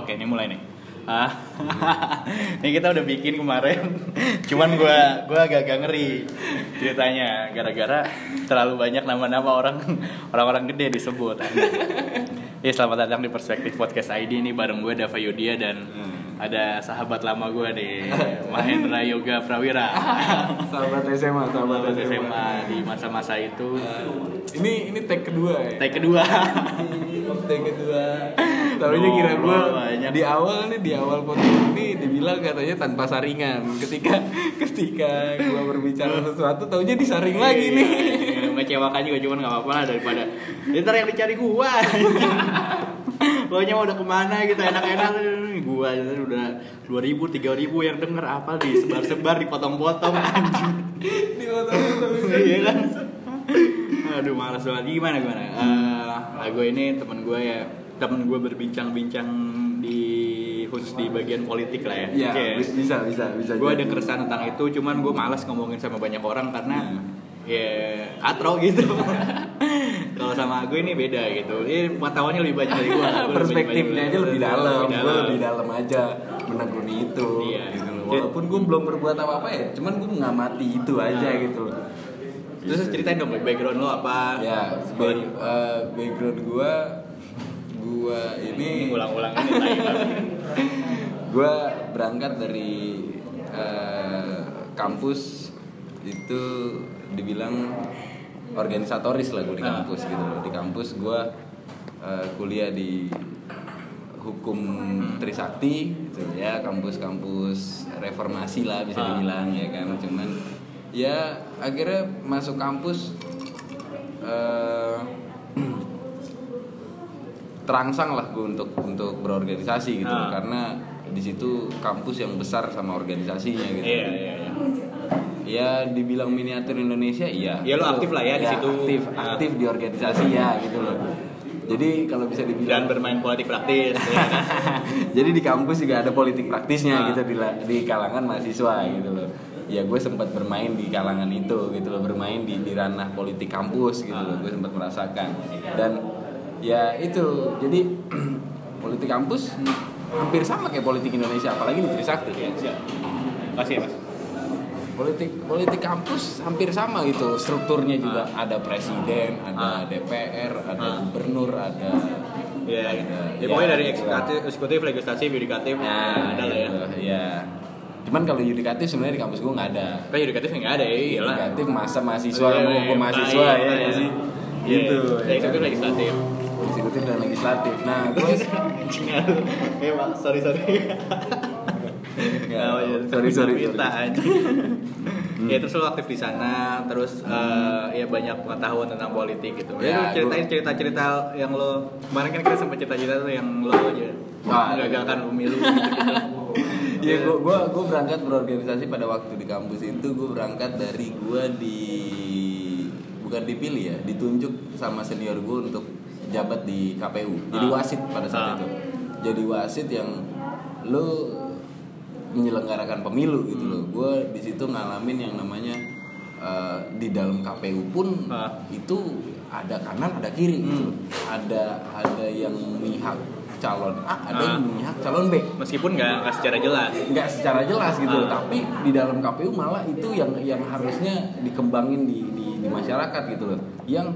oke ini mulai nih. Ah. Ini kita udah bikin kemarin. Cuman gua gua agak-agak ngeri ceritanya gara-gara terlalu banyak nama-nama orang orang-orang gede disebut. Ya selamat datang di perspektif podcast ID ini bareng gue Dava Yudia dan ada sahabat lama gue nih Mahendra Yoga Prawira sahabat SMA, sahabat sahabat SMA. SMA di masa-masa itu Ini ini tag kedua ya. tag kedua tag kedua. Tahunya kira gue di awal nih di awal podcast ini dibilang katanya tanpa saringan. Ketika ketika gue berbicara sesuatu, tahunya disaring lagi nih. Iya, mengecewakan juga cuman nggak apa-apa daripada ntar yang dicari gua lo nya udah ke mana gitu enak-enak. Gua aja udah dua ribu tiga ribu yang denger apa di sebar-sebar dipotong-potong anjing. Di foto-foto bisa. iya kan? aduh malas banget. Gimana gimana? Eh, lagu ini temen gue ya temen gue berbincang-bincang di khusus di bagian politik lah ya. Ya, Kayak- bisa bisa bisa. gue ada keresahan tentang itu cuman gue malas ngomongin sama banyak orang karena Hmm. Ya katro gitu kalau sama gue ini beda gitu ini pengetahuannya lebih banyak dari gue perspektifnya aja lebih dalam, lebih gue lebih dalam aja menekuni itu. Iya. Gitu loh. Walaupun gue belum berbuat apa-apa ya, cuman gue mengamati itu aja Nah. gitu terus ceritain dong background lo apa Ya, back- eh, background gua gua ini ulang-ulang ini gua berangkat dari eh, kampus itu dibilang organisatoris lah gue di Ah. kampus gitu loh. Di kampus gua eh, kuliah di hukum Trisakti gitu ya, kampus-kampus reformasi lah bisa Ah. dibilang ya kan. Cuman ya akhirnya masuk kampus eh terangsang lah gue untuk untuk berorganisasi gitu Ah. karena di situ kampus yang besar sama organisasinya gitu. iya iya iya Ya dibilang miniatur Indonesia iya. Ya, lo aktif lah ya di situ. Aktif, aktif di organisasi ya gitu loh. Jadi kalau bisa dan dibilang bermain politik praktis ya kan? jadi di kampus juga ada politik praktisnya Ah. gitu di, di kalangan mahasiswa gitu loh. Ya gue sempat bermain di kalangan itu gitu loh, bermain di, di ranah politik kampus gitu loh. Gue sempat merasakan dan ya itu jadi politik kampus hampir sama kayak politik Indonesia apalagi di Trisakti. Iya, siap. Kasih ya mas Politik politik kampus hampir sama gitu strukturnya juga ada presiden, ada Ah. DPR, ada Ah. gubernur, ada Iya, ada- ya, pokoknya dari gitu eksekutif, eksekutif, legislatif, yudikatif, Nah, ada lah ya. ya. Cuman kalau yudikatif sebenarnya di kampus gue nggak ada. Kan yudikatif nggak ada ya, iyalah. Yudikatif masa mahasiswa Iya, mau iya, hukum mahasiswa ya nggak sih. Iya, Gitu. ya, eksekutif, legislatif. Eksekutif dan legislatif. Nah, gue Eh, Pak, sorry sorry. Nggak, Oh, iya. sorry, sorry, Minta aja. Ya terus lo aktif di sana, terus eh, ya banyak pengetahuan tentang politik gitu. Ya, Ya, lu ceritain gua- cerita-cerita yang lo kemarin kan kita sempat cerita-cerita tuh yang lo aja Wah, menggagalkan pemilu gitu. ya gue gue gue berangkat berorganisasi pada waktu di kampus itu gue berangkat dari gue di bukan dipilih ya ditunjuk sama senior gue untuk jabat di KPU jadi Ah. wasit pada saat Ah. itu jadi wasit yang lo menyelenggarakan pemilu gitu loh gue di situ ngalamin yang namanya eh, di dalam KPU pun Ah. itu ada kanan ada kiri gitu loh. ada ada yang memihak calon A ada yang Ah. memihak calon B Meskipun nggak nggak secara jelas. nggak secara jelas gitu Ah. tapi di dalam KPU malah itu yang yang harusnya dikembangin di di, di masyarakat gitu loh yang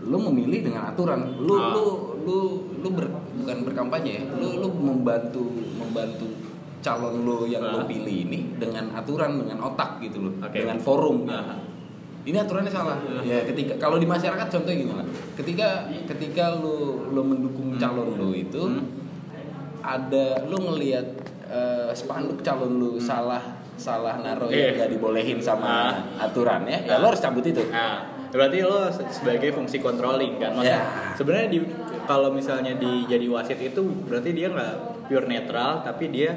lu memilih dengan aturan lu Ah. lu lu lu ber, bukan berkampanye ya lu lu membantu membantu calon lu yang lu Ah. pilih ini dengan aturan dengan otak gitu loh Oke. dengan forum Ah. ini aturannya salah Ah. ya ketika kalau di masyarakat contohnya lah ketika ketika lu lu mendukung calon lu itu Hmm. ada lu ngelihat eh, spanduk calon lu salah salah naruh Iya. yang nggak dibolehin sama aturannya ya Ah. lo harus cabut itu Nah, berarti lo se- sebagai fungsi controlling kan? Maksudnya, Ya. Sebenarnya di kalau misalnya di jadi wasit itu berarti dia nggak pure netral, tapi dia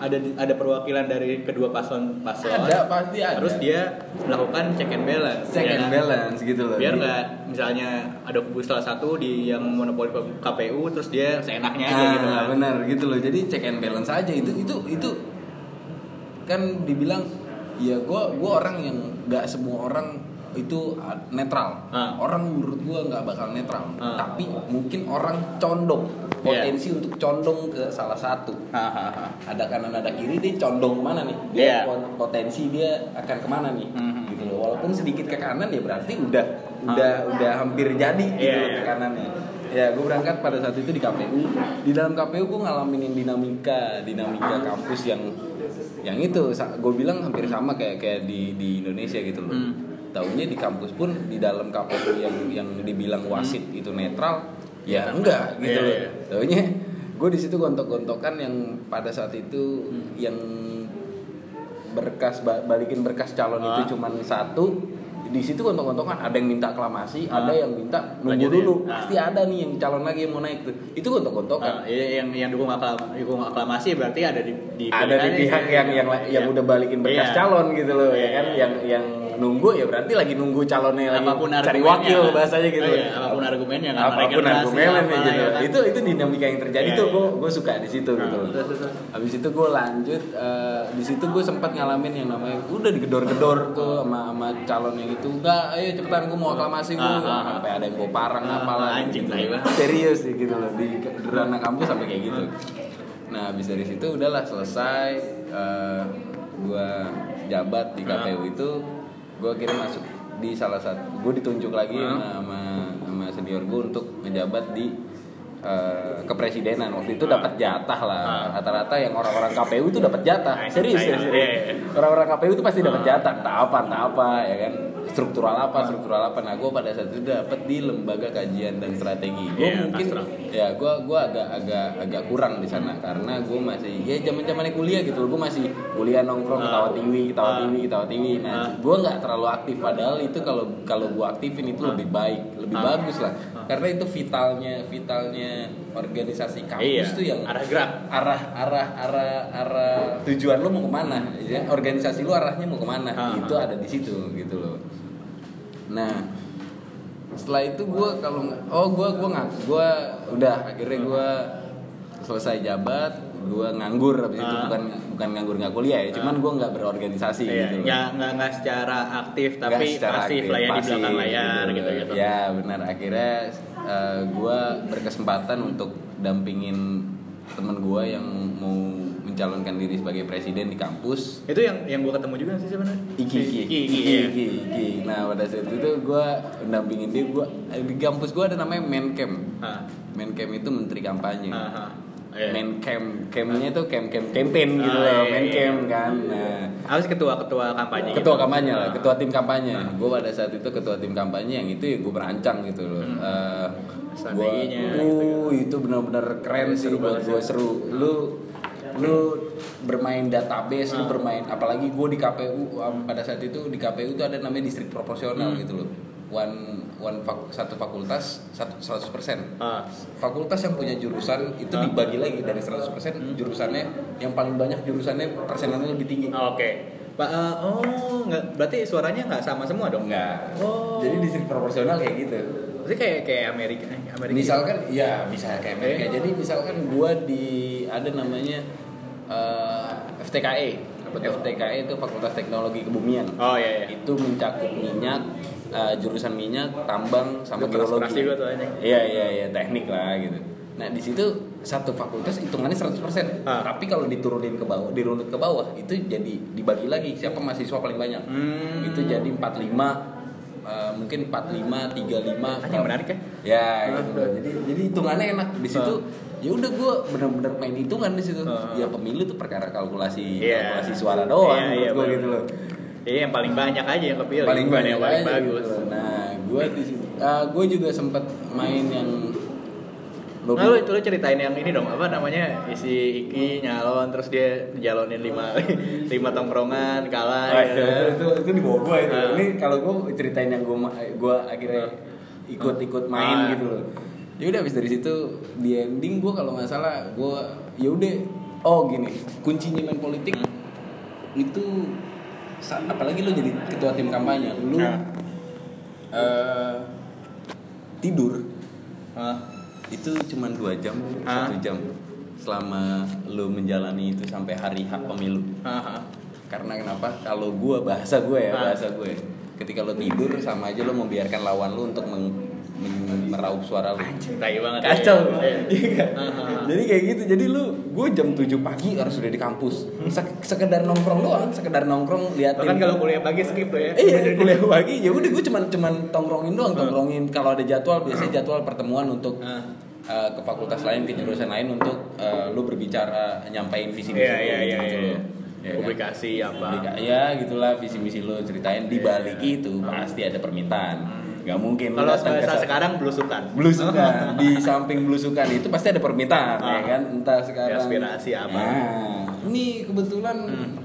ada ada perwakilan dari kedua paslon paslon. Ada, pasti ada. Terus dia melakukan check and balance. check ya and kan? balance gitu loh Biar Di- nggak misalnya ada kubu salah satu di yang monopoli KPU terus dia seenaknya aja nah, gitu kan. benar gitu loh jadi check and balance aja itu itu itu kan dibilang ya gue gua orang yang nggak semua orang itu netral. Ah. Orang menurut gua nggak bakal netral, Ah. tapi mungkin orang condong potensi untuk condong ke salah satu. Ada kanan ada kiri dia condong ke mana nih? Dia pot- potensi dia akan ke mana nih? Mhm. Gitu loh. Walaupun sedikit ke kanan ya berarti udah udah udah hampir jadi gitu Iya, loh iya. ke kanannya. Ya, gue berangkat pada saat itu di KPU. Di dalam KPU gue ngalamin yang dinamika, dinamika kampus yang yang itu gue bilang hampir sama kayak kayak di di Indonesia gitu loh. Hmm. Taunya di kampus pun di dalam KPU yang yang dibilang wasit itu netral, ya enggak gitu Iya, loh. iya. Taunya gue di situ gontok-gontokan yang pada saat itu yang berkas ba- balikin berkas calon Ah. itu cuman satu di situ gontok-gontokan ada yang minta aklamasi Ah. ada yang minta nunggu Lanjutin. dulu Ah. pasti ada nih yang calon lagi yang mau naik tuh itu gontok-gontokan Ah, iya, yang yang dukung aklam dukung aklamasi berarti ada di, di ada di pihak sih. yang yang yang Iya. udah balikin berkas Iya. calon gitu loh ya Iya, kan iya. yang yang nunggu ya berarti lagi nunggu calonnya lagi apa pun cari wakil bahasanya gitu. Oh, iya, apa pun argumennya nggak apa pun argumennya apa, gitu. ya kan? itu itu dinamika yang terjadi Iya, tuh gue gue suka di situ gitu. Nah, loh terus, terus, terus. habis itu gue lanjut eh, di situ gue sempat ngalamin yang namanya udah digedor-gedor tuh sama sama calon yang itu enggak ayo cepetan gue mau aklamasi gue Ah, ah, ah. sampai ada yang bawa parang Ah, apalah anjing, gitu. banget. serius sih gitu loh di ranah kampus sampai kayak gitu. Nah habis dari situ udahlah selesai eh, gua jabat di Ah. KPU itu gua kira masuk di salah satu gue ditunjuk lagi sama, sama sama senior gue untuk ngejabat di eh, kepresidenan. Waktu itu dapat jatah lah. Ah. rata-rata yang orang-orang KPU itu dapat jatah. Anjing, serius ya orang-orang KPU itu pasti dapat Ah. jatah. Entah apa entah apa ya kan? Struktural apa struktural apa. Nah gue pada saat itu dapat di lembaga kajian dan strategi. Gue Iya, mungkin ya gue gua agak agak agak kurang di sana. Karena gue masih ya zaman zamannya kuliah gitu gue masih kuliah nongkrong Ah. ketawa tiwi ketawa Ah. tiwi ketawa tiwi nah Ah. gue nggak terlalu aktif. Padahal itu kalau kalau gue aktifin itu lebih baik lebih Ah. bagus lah Karena itu vitalnya vitalnya organisasi kampus Iya, tuh yang arah gerak. arah arah arah arah tujuan lu mau ke mana? Ya organisasi lu arahnya mau ke mana? Ah. itu ada di situ gitu loh. Nah setelah itu gue kalau oh gue gue nggak gue udah akhirnya gue selesai jabat gue nganggur habis itu Ah. bukan bukan nganggur nggak kuliah ya cuman gue nggak berorganisasi Iya, gitu loh. nggak nggak nggak secara aktif tapi secara pasif aktif, lah ya di pasif belakang layar gitu. gitu gitu. Ya benar akhirnya gue berkesempatan untuk dampingin temen gue yang mau mencalonkan diri sebagai presiden di kampus. Itu yang yang gue ketemu juga sih sebenarnya. Iki Iki Iki, Iki Iki, iya. Iki, Iki. Nah pada saat itu gue mendampingin dia. Gua di kampus gue ada namanya Mencamp. Ah, Mencamp itu menteri kampanye. ah, ah. Iya. Mencamp, campnya itu camp camp campaign gitu Ah, loh, iya, Mencamp iya. kan. Nah, Harus ketua ketua kampanye. ketua gitu. kampanye lah, Ah. ketua tim kampanye. Gue pada saat itu ketua tim kampanye yang itu ya gue berancang gitu loh. Hmm. Eh, gua, Strateginya, uh, itu benar-benar keren sih Seru buat banget gue seru. Lu lu bermain database, lu Ah. bermain apalagi gue di KPU um, pada saat itu di KPU itu ada namanya distrik proporsional Hmm. gitu loh. One one fak- satu fakultas satu 100% Ah, fakultas yang punya jurusan itu Ah. dibagi lagi dari 100% jurusannya yang paling banyak jurusannya persenannya lebih tinggi. Oke. Pak, eh, oh, nggak, berarti suaranya nggak sama semua dong? Enggak. Oh. Jadi distrik proporsional kayak gitu. Berarti kayak kayak Amerika, eh, Amerika. Misalkan ya bisa kayak Amerika. Eh. Jadi misalkan gua di ada namanya eh, FTKE. Apa? FTKE itu Fakultas Teknologi Kebumian. Oh iya iya. Itu mencakup minyak, eh, jurusan minyak, tambang sama geologi. Iya iya iya teknik lah gitu. Nah di situ satu fakultas hitungannya 100% Ah. Tapi kalau diturunin ke bawah, dirunut ke bawah itu jadi dibagi lagi siapa mahasiswa paling banyak. Hmm. Itu jadi 45 eh, mungkin 45 35 Anjing menarik ya? Ya gitu. Jadi jadi hitungannya enak di situ. Ya udah gue bener-bener main hitungan di situ. Ah. Ya pemilu tuh perkara kalkulasi Iya. kalkulasi suara doang iya, menurut gue bener. gitu loh. Iya yang paling banyak aja yang kepilih. Paling banyak yang paling aja bagus. gitu. Nah, gue di situ. gue juga sempat main yang Nah, lu, lu ceritain yang ini dong, apa namanya isi Iki nyalon terus dia jalonin lima lima tongkrongan kalah. Ah, ya. itu, itu, itu di bawah gue itu. Ah. Ini kalau gue ceritain yang gue gue akhirnya ikut-ikut main Ah. gitu loh. Ya udah habis dari situ di ending gue kalau nggak salah gue ya udah oh gini kuncinya main politik itu sa- apalagi lu jadi ketua tim kampanye lu Ah. eh, tidur Ah, itu cuma dua jam Ah. satu jam selama lu menjalani itu sampai hari hak pemilu ah. karena kenapa kalau gue bahasa gue ya Ah. bahasa gue ketika lo tidur sama aja lo membiarkan lawan lo untuk meng- meraup suara lo Tai banget. kacau kan? Ah, jadi kayak gitu jadi lu gue jam 7 pagi harus sudah di kampus Sek- sekedar nongkrong doang sekedar nongkrong liatin Bahkan kalau kuliah pagi skip tuh ya. Iya, kuliah pagi ya udah gue cuman cuman tongkrongin doang, tongkrongin kalau ada jadwal biasanya jadwal pertemuan untuk uh, ke fakultas lain, ke jurusan lain untuk uh, lu berbicara, nyampein visi misi Iya lu iya gitu, iya. loh. Ya kan? Publikasi apa? Publika- ya gitulah visi misi lu ceritain di balik itu pasti ada permintaan. Gak mungkin. Kalau bahasa sa- sekarang belusukan. belusukan. Di samping belusukan. Itu pasti ada permintaan ya Ah. kan? Entah sekarang. Aspirasi apa. nah, ini kebetulan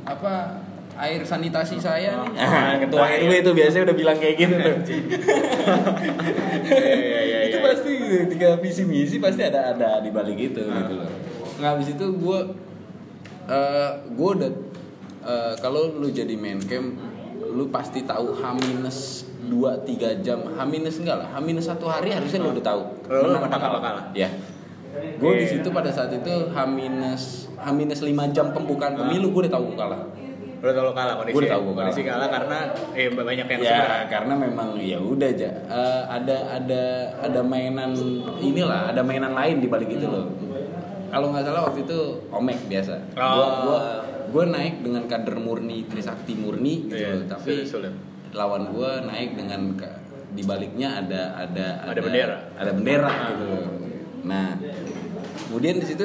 apa air sanitasi saya nih. Ah, Ah, ketua. RW itu biasanya udah bilang kayak gitu. Tuh Iya iya iya. itu pasti ketika visi misi pasti ada ada di balik itu gitu loh. Nggak habis itu gue eh gue udah eh, kalau lu jadi main camp lu pasti tahu H minus dua tiga jam H minus enggak lah H minus satu hari harusnya lu udah tahu Lu Menang menang apa apa kalah? ya gue di situ pada saat itu H minus H minus lima jam pembukaan pemilu gue udah tahu gue kalah Udah tau lo kalah kondisi. Gua udah tahu gua Kondisi kalah karena eh banyak yang ya sebenarnya. karena memang ya udah aja Eh, ada ada ada mainan inilah ada mainan lain di balik itu loh kalau nggak salah waktu itu omek biasa gua Oh. gua gua naik dengan kader murni Trisakti murni gitu Iya, loh tapi sulit, sulit. Lawan gua naik dengan ka- di baliknya ada ada Ada bendera. ada bendera gitu nah kemudian di situ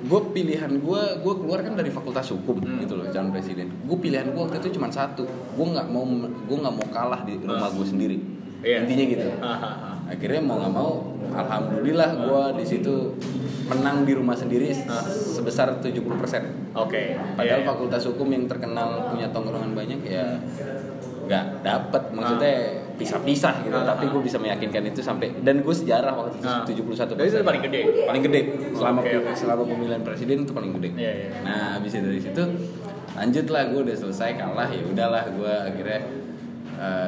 gue pilihan gue gue keluar kan dari fakultas hukum Hmm. gitu loh calon presiden gue pilihan gue waktu itu cuma satu gue nggak mau gue nggak mau kalah di rumah gue sendiri Iya. intinya gitu akhirnya mau nggak mau alhamdulillah gue di situ menang di rumah sendiri sebesar 70% Oke. padahal Iya, iya. fakultas hukum yang terkenal punya tongkrongan banyak ya nggak dapet maksudnya pisah-pisah gitu Ah, tapi ah. gue bisa meyakinkan itu sampai dan gue sejarah waktu itu Ah. 71 Jadi itu paling gede. paling gede selama Oke, oke. selama pemilihan presiden itu paling gede Iya, iya. nah habis itu dari situ lanjut lah gue udah selesai kalah ya udahlah gue akhirnya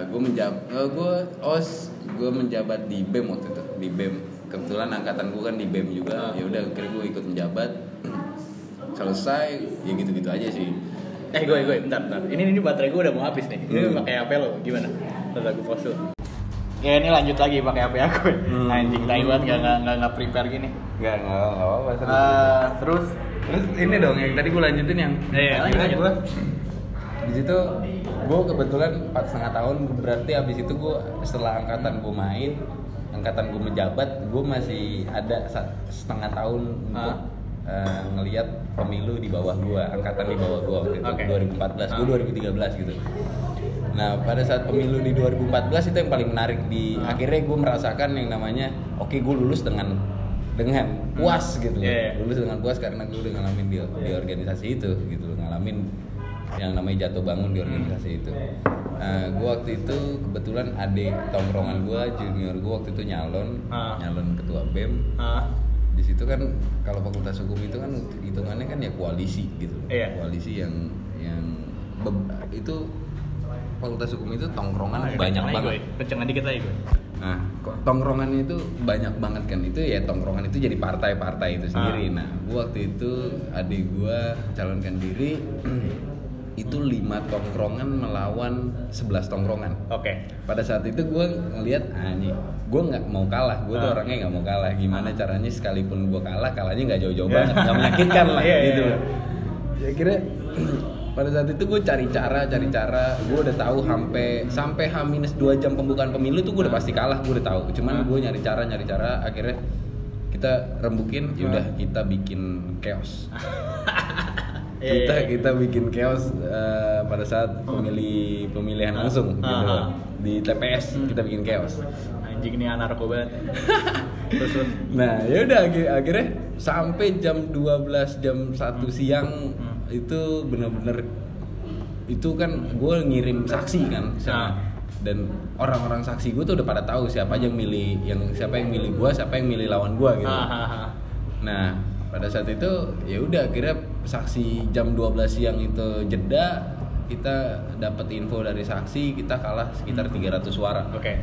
gue menjawab gue os gue menjabat di bem waktu itu di bem kebetulan angkatan gue kan di bem juga Ah. ya udah akhirnya gue ikut menjabat selesai ya gitu-gitu aja sih Eh gue gue bentar bentar. Ini ini baterai gue udah mau habis nih. Ini Hmm. pakai HP lo gimana? Bentar gue pause dulu. Ya ini lanjut lagi pakai HP aku. Hmm. Anjing tai banget nggak nggak nggak nggak prepare gini. nggak nggak nggak apa-apa seru. Eh, terus terus ini dong yang tadi gue lanjutin yang Iya, lanjut, akhirnya lanjut. gue di situ gue kebetulan empat setengah tahun berarti abis itu gue setelah angkatan gue main angkatan gue menjabat gue masih ada setengah tahun untuk Ah. Eh, ngelihat pemilu di bawah gue angkatan di bawah gue waktu itu Oke. 2014 gue Ah. 2013 gitu nah pada saat pemilu di 2014 itu yang paling menarik di Ah. akhirnya gue merasakan yang namanya oke gue lulus dengan dengan puas gitu loh. Iya, iya. lulus dengan puas karena gue udah ngalamin di, di organisasi itu gitu ngalamin yang namanya jatuh bangun di organisasi itu nah, gue waktu itu kebetulan adik tongkrongan gue junior gue waktu itu nyalon Ah. nyalon ketua bem ah, di situ kan kalau fakultas hukum itu kan hitungannya kan ya koalisi gitu. Iya. koalisi yang yang itu fakultas hukum itu tongkrongan Ah, banyak banget. Kenceng dikit lagi gue. Nah, kok tongkrongan itu banyak banget kan itu ya tongkrongan itu jadi partai-partai itu sendiri. Ah. Nah, gua waktu itu adik gua calonkan diri itu lima tongkrongan melawan 11 tongkrongan. Oke. Pada saat itu gua ngelihat ah ini gua nggak mau kalah, gua tuh Ah. orangnya nggak mau kalah. Gimana caranya sekalipun gua kalah, kalahnya nggak jauh-jauh banget, nggak menyakitkan lah Iya, iya, gitu. iya. Ya kira pada saat itu gue cari cara cari cara gue udah tahu sampai sampai h minus dua jam pembukaan pemilu tuh gue udah pasti kalah gue udah tahu cuman gue nyari cara nyari cara akhirnya kita rembukin yaudah kita bikin chaos Iya, kita iya. kita bikin chaos eh, pada saat pemilih pemilihan langsung gitu Ah, ah. di TPS kita bikin chaos Anjing ini anarko banget. terus. Nah, ya udah akhir- akhirnya sampai jam 12 jam 1 siang Hmm. itu bener-bener itu kan gue ngirim saksi kan sama Ah. dan orang-orang saksi gue tuh udah pada tahu siapa aja yang milih yang siapa yang milih gue siapa yang milih lawan gue gitu. Ah, ah, ah. Nah, pada saat itu ya udah akhirnya saksi jam 12 siang itu jeda kita dapat info dari saksi kita kalah sekitar 300 suara. Oke.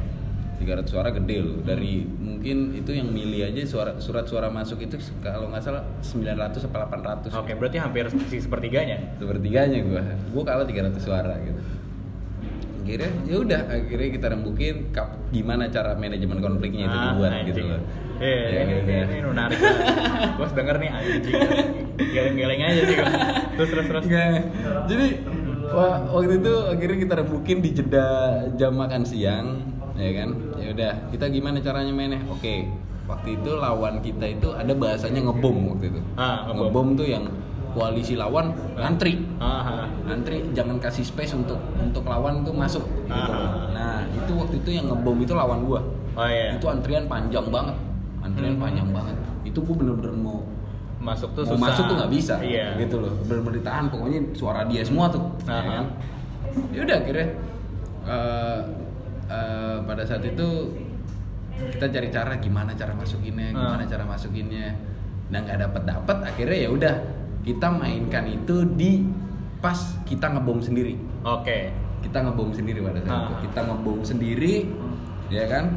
300 suara gede loh dari mungkin itu yang milih aja suara surat suara masuk itu kalau nggak salah 900 atau 800 Oke, berarti hampir sepertiganya. sepertiganya gua gua kalah 300 suara gitu akhirnya ya udah akhirnya kita rembukin kap- gimana cara manajemen konfliknya itu Ah, dibuat anjing. gitu loh Iya, Ya, ini, ini, udah. ini menarik. Gue denger nih anjing. Geleng-geleng aja sih. Terus terus terus. Nggak. jadi wah, waktu itu akhirnya kita rembukin di jeda jam makan siang ya kan ya udah kita gimana caranya mainnya oke waktu itu lawan kita itu ada bahasanya ngebom waktu itu Ah, ngebom. ngebom tuh yang koalisi lawan ngantri ngantri jangan kasih space untuk untuk lawan tuh masuk gitu Ah. Nah, itu waktu itu yang ngebom itu lawan gua. Oh iya. Itu antrian panjang banget. Antrian Hmm. panjang banget. Itu gua bener-bener mau Masuk tuh mau susah. masuk tuh nggak bisa. Iya. Gitu loh. Bener-bener ditahan pokoknya suara dia semua tuh. Ya kan? Ya udah akhirnya eh, eh, pada saat itu kita cari cara gimana cara masukinnya, gimana Ah. cara masukinnya. Nah nggak dapat dapat akhirnya ya udah kita mainkan itu di pas kita ngebom sendiri Oke. kita ngebom sendiri pada saat itu Ah. kita ngebom sendiri ya kan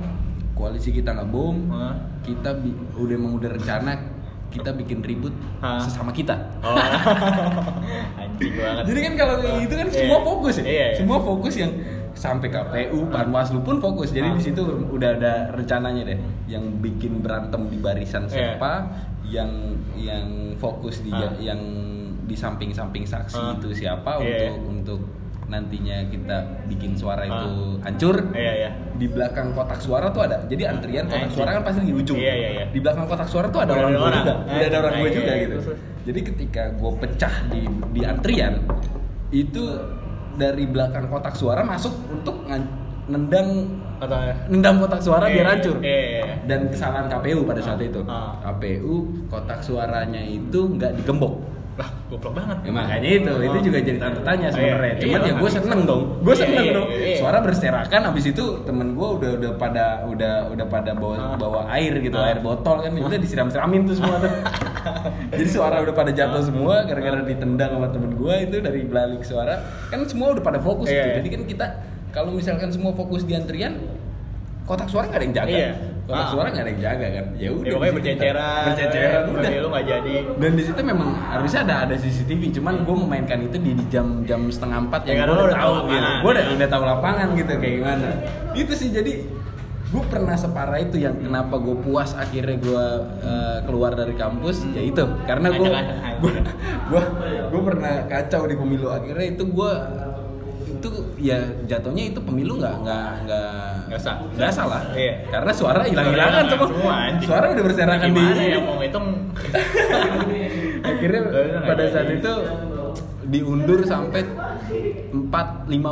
koalisi kita ngebom Ah. kita bi- udah emang udah rencana kita bikin ribut sesama kita Oh. Anjing banget. jadi kan kalau gitu kan Iya. semua fokus ya Iya, iya. semua fokus yang sampai KPU Panwaslu pun fokus jadi di situ udah ada rencananya deh yang bikin berantem di barisan Iya. siapa yang yang fokus di Ah. yang di samping-samping saksi Ah. itu siapa Iya. untuk untuk nantinya kita bikin suara Ah. itu hancur Iya iya. di belakang kotak suara tuh ada jadi antrian kotak suara kan pasti di ujung Iya, iya, iya. di belakang kotak suara tuh ada Udah orang ada gue orang. juga udah ada orang gue juga gitu jadi ketika gue pecah di di antrian itu dari belakang kotak suara masuk untuk nendang Atau nendang kotak suara Iya, biar hancur iya, iya. dan kesalahan KPU pada saat itu Ah. KPU kotak suaranya itu nggak digembok lah goblok banget. Ya, makanya itu, itu juga jadi tanda tanya sebenarnya. Iya, Cuman iya, ya gue iya. seneng dong, gue Iya, seneng iya, dong. iya. Suara berserakan, abis itu temen gue udah udah pada udah udah pada bawa Ah. bawa air gitu, Ah. air botol kan, udah disiram siramin tuh semua tuh. jadi suara udah pada jatuh Ah. semua gara-gara ditendang sama temen gue itu dari balik suara, kan semua udah pada fokus Iya, tuh. iya. Jadi kan kita kalau misalkan semua fokus di antrian, kotak suara nggak ada yang jaga. Iya. Kotak Ah. suara nggak ada yang jaga kan. Ya udah. Ya, pokoknya situ kita- berceceran. Berceceran Tapi udah Lu nggak jadi. dan di situ memang harusnya ada ada CCTV cuman gue memainkan itu di, di jam jam setengah empat Ya, yang gue udah udah tahu gitu gue udah udah tahu lapangan gitu kayak gimana itu sih jadi gue pernah separah itu yang kenapa gue puas akhirnya gue eh, keluar dari kampus ya itu karena gue gue gue pernah kacau di pemilu akhirnya itu gue itu ya jatuhnya itu pemilu nggak nggak nggak Nggak sah. nggak salah Iya. karena suara hilang-hilangan Hilang-hilangan semua semua, suara udah berserakan di yang mau ngitung? akhirnya pada saat itu diundur sampai 4-5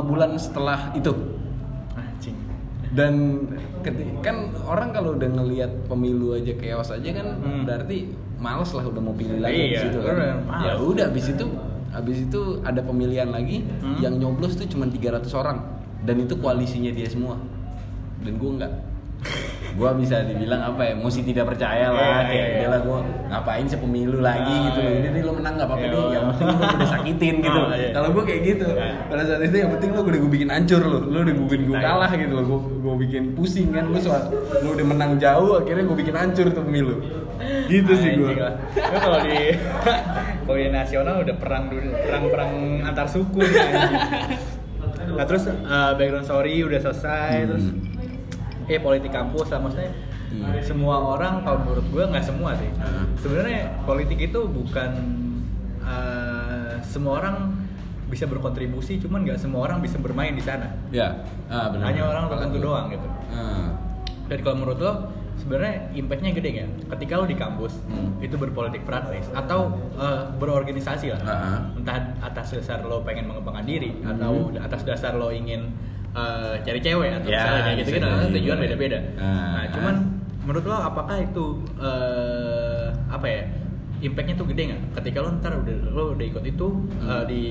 bulan setelah itu dan kan orang kalau udah ngelihat pemilu aja chaos aja kan Hmm. berarti males lah udah mau pilih lagi Iya, di situ kan. ya udah habis itu habis itu ada pemilihan lagi Hmm. yang nyoblos tuh cuma 300 orang. Dan itu koalisinya dia semua. Dan gua enggak gua bisa dibilang apa ya mesti tidak percaya lah Iya, kayak iya, iya. udahlah gua ngapain sih pemilu lagi Ah, gitu loh iya. ini lo menang nggak apa-apa Iya. deh yang penting lo udah sakitin gitu Ah, iya. kalau gua kayak gitu Iya. pada saat itu yang penting lo udah gue bikin hancur lo lo udah gue bikin gue Nah, kalah gitu lo gue gue bikin pusing kan lo soal lo udah menang jauh akhirnya gue bikin hancur tuh pemilu gitu sih gue. Lu kalau di kalau di nasional udah perang dulu, perang-perang antar suku. Nah terus uh, background story udah selesai Hmm. terus eh politik kampus lah maksudnya Hmm. semua orang kalau menurut gue nggak semua sih Hmm. sebenarnya politik itu bukan uh, semua orang bisa berkontribusi cuman nggak semua orang bisa bermain di sana ya ah, benar hanya orang tertentu doang gitu Ah. dan kalau menurut lo sebenarnya impactnya gede nggak ketika lo di kampus Hmm. itu berpolitik praktis atau eh, berorganisasi lah Ah. entah atas dasar lo pengen mengembangkan diri Hmm. atau atas dasar lo ingin eh, cari cewek atau Ya, misalnya kayak gitu bisa kan tujuan beda-beda. Ah. nah cuman menurut lo apakah itu eh, apa ya impactnya tuh gede nggak? Ketika lo ntar udah lo udah ikut itu Hmm. eh, di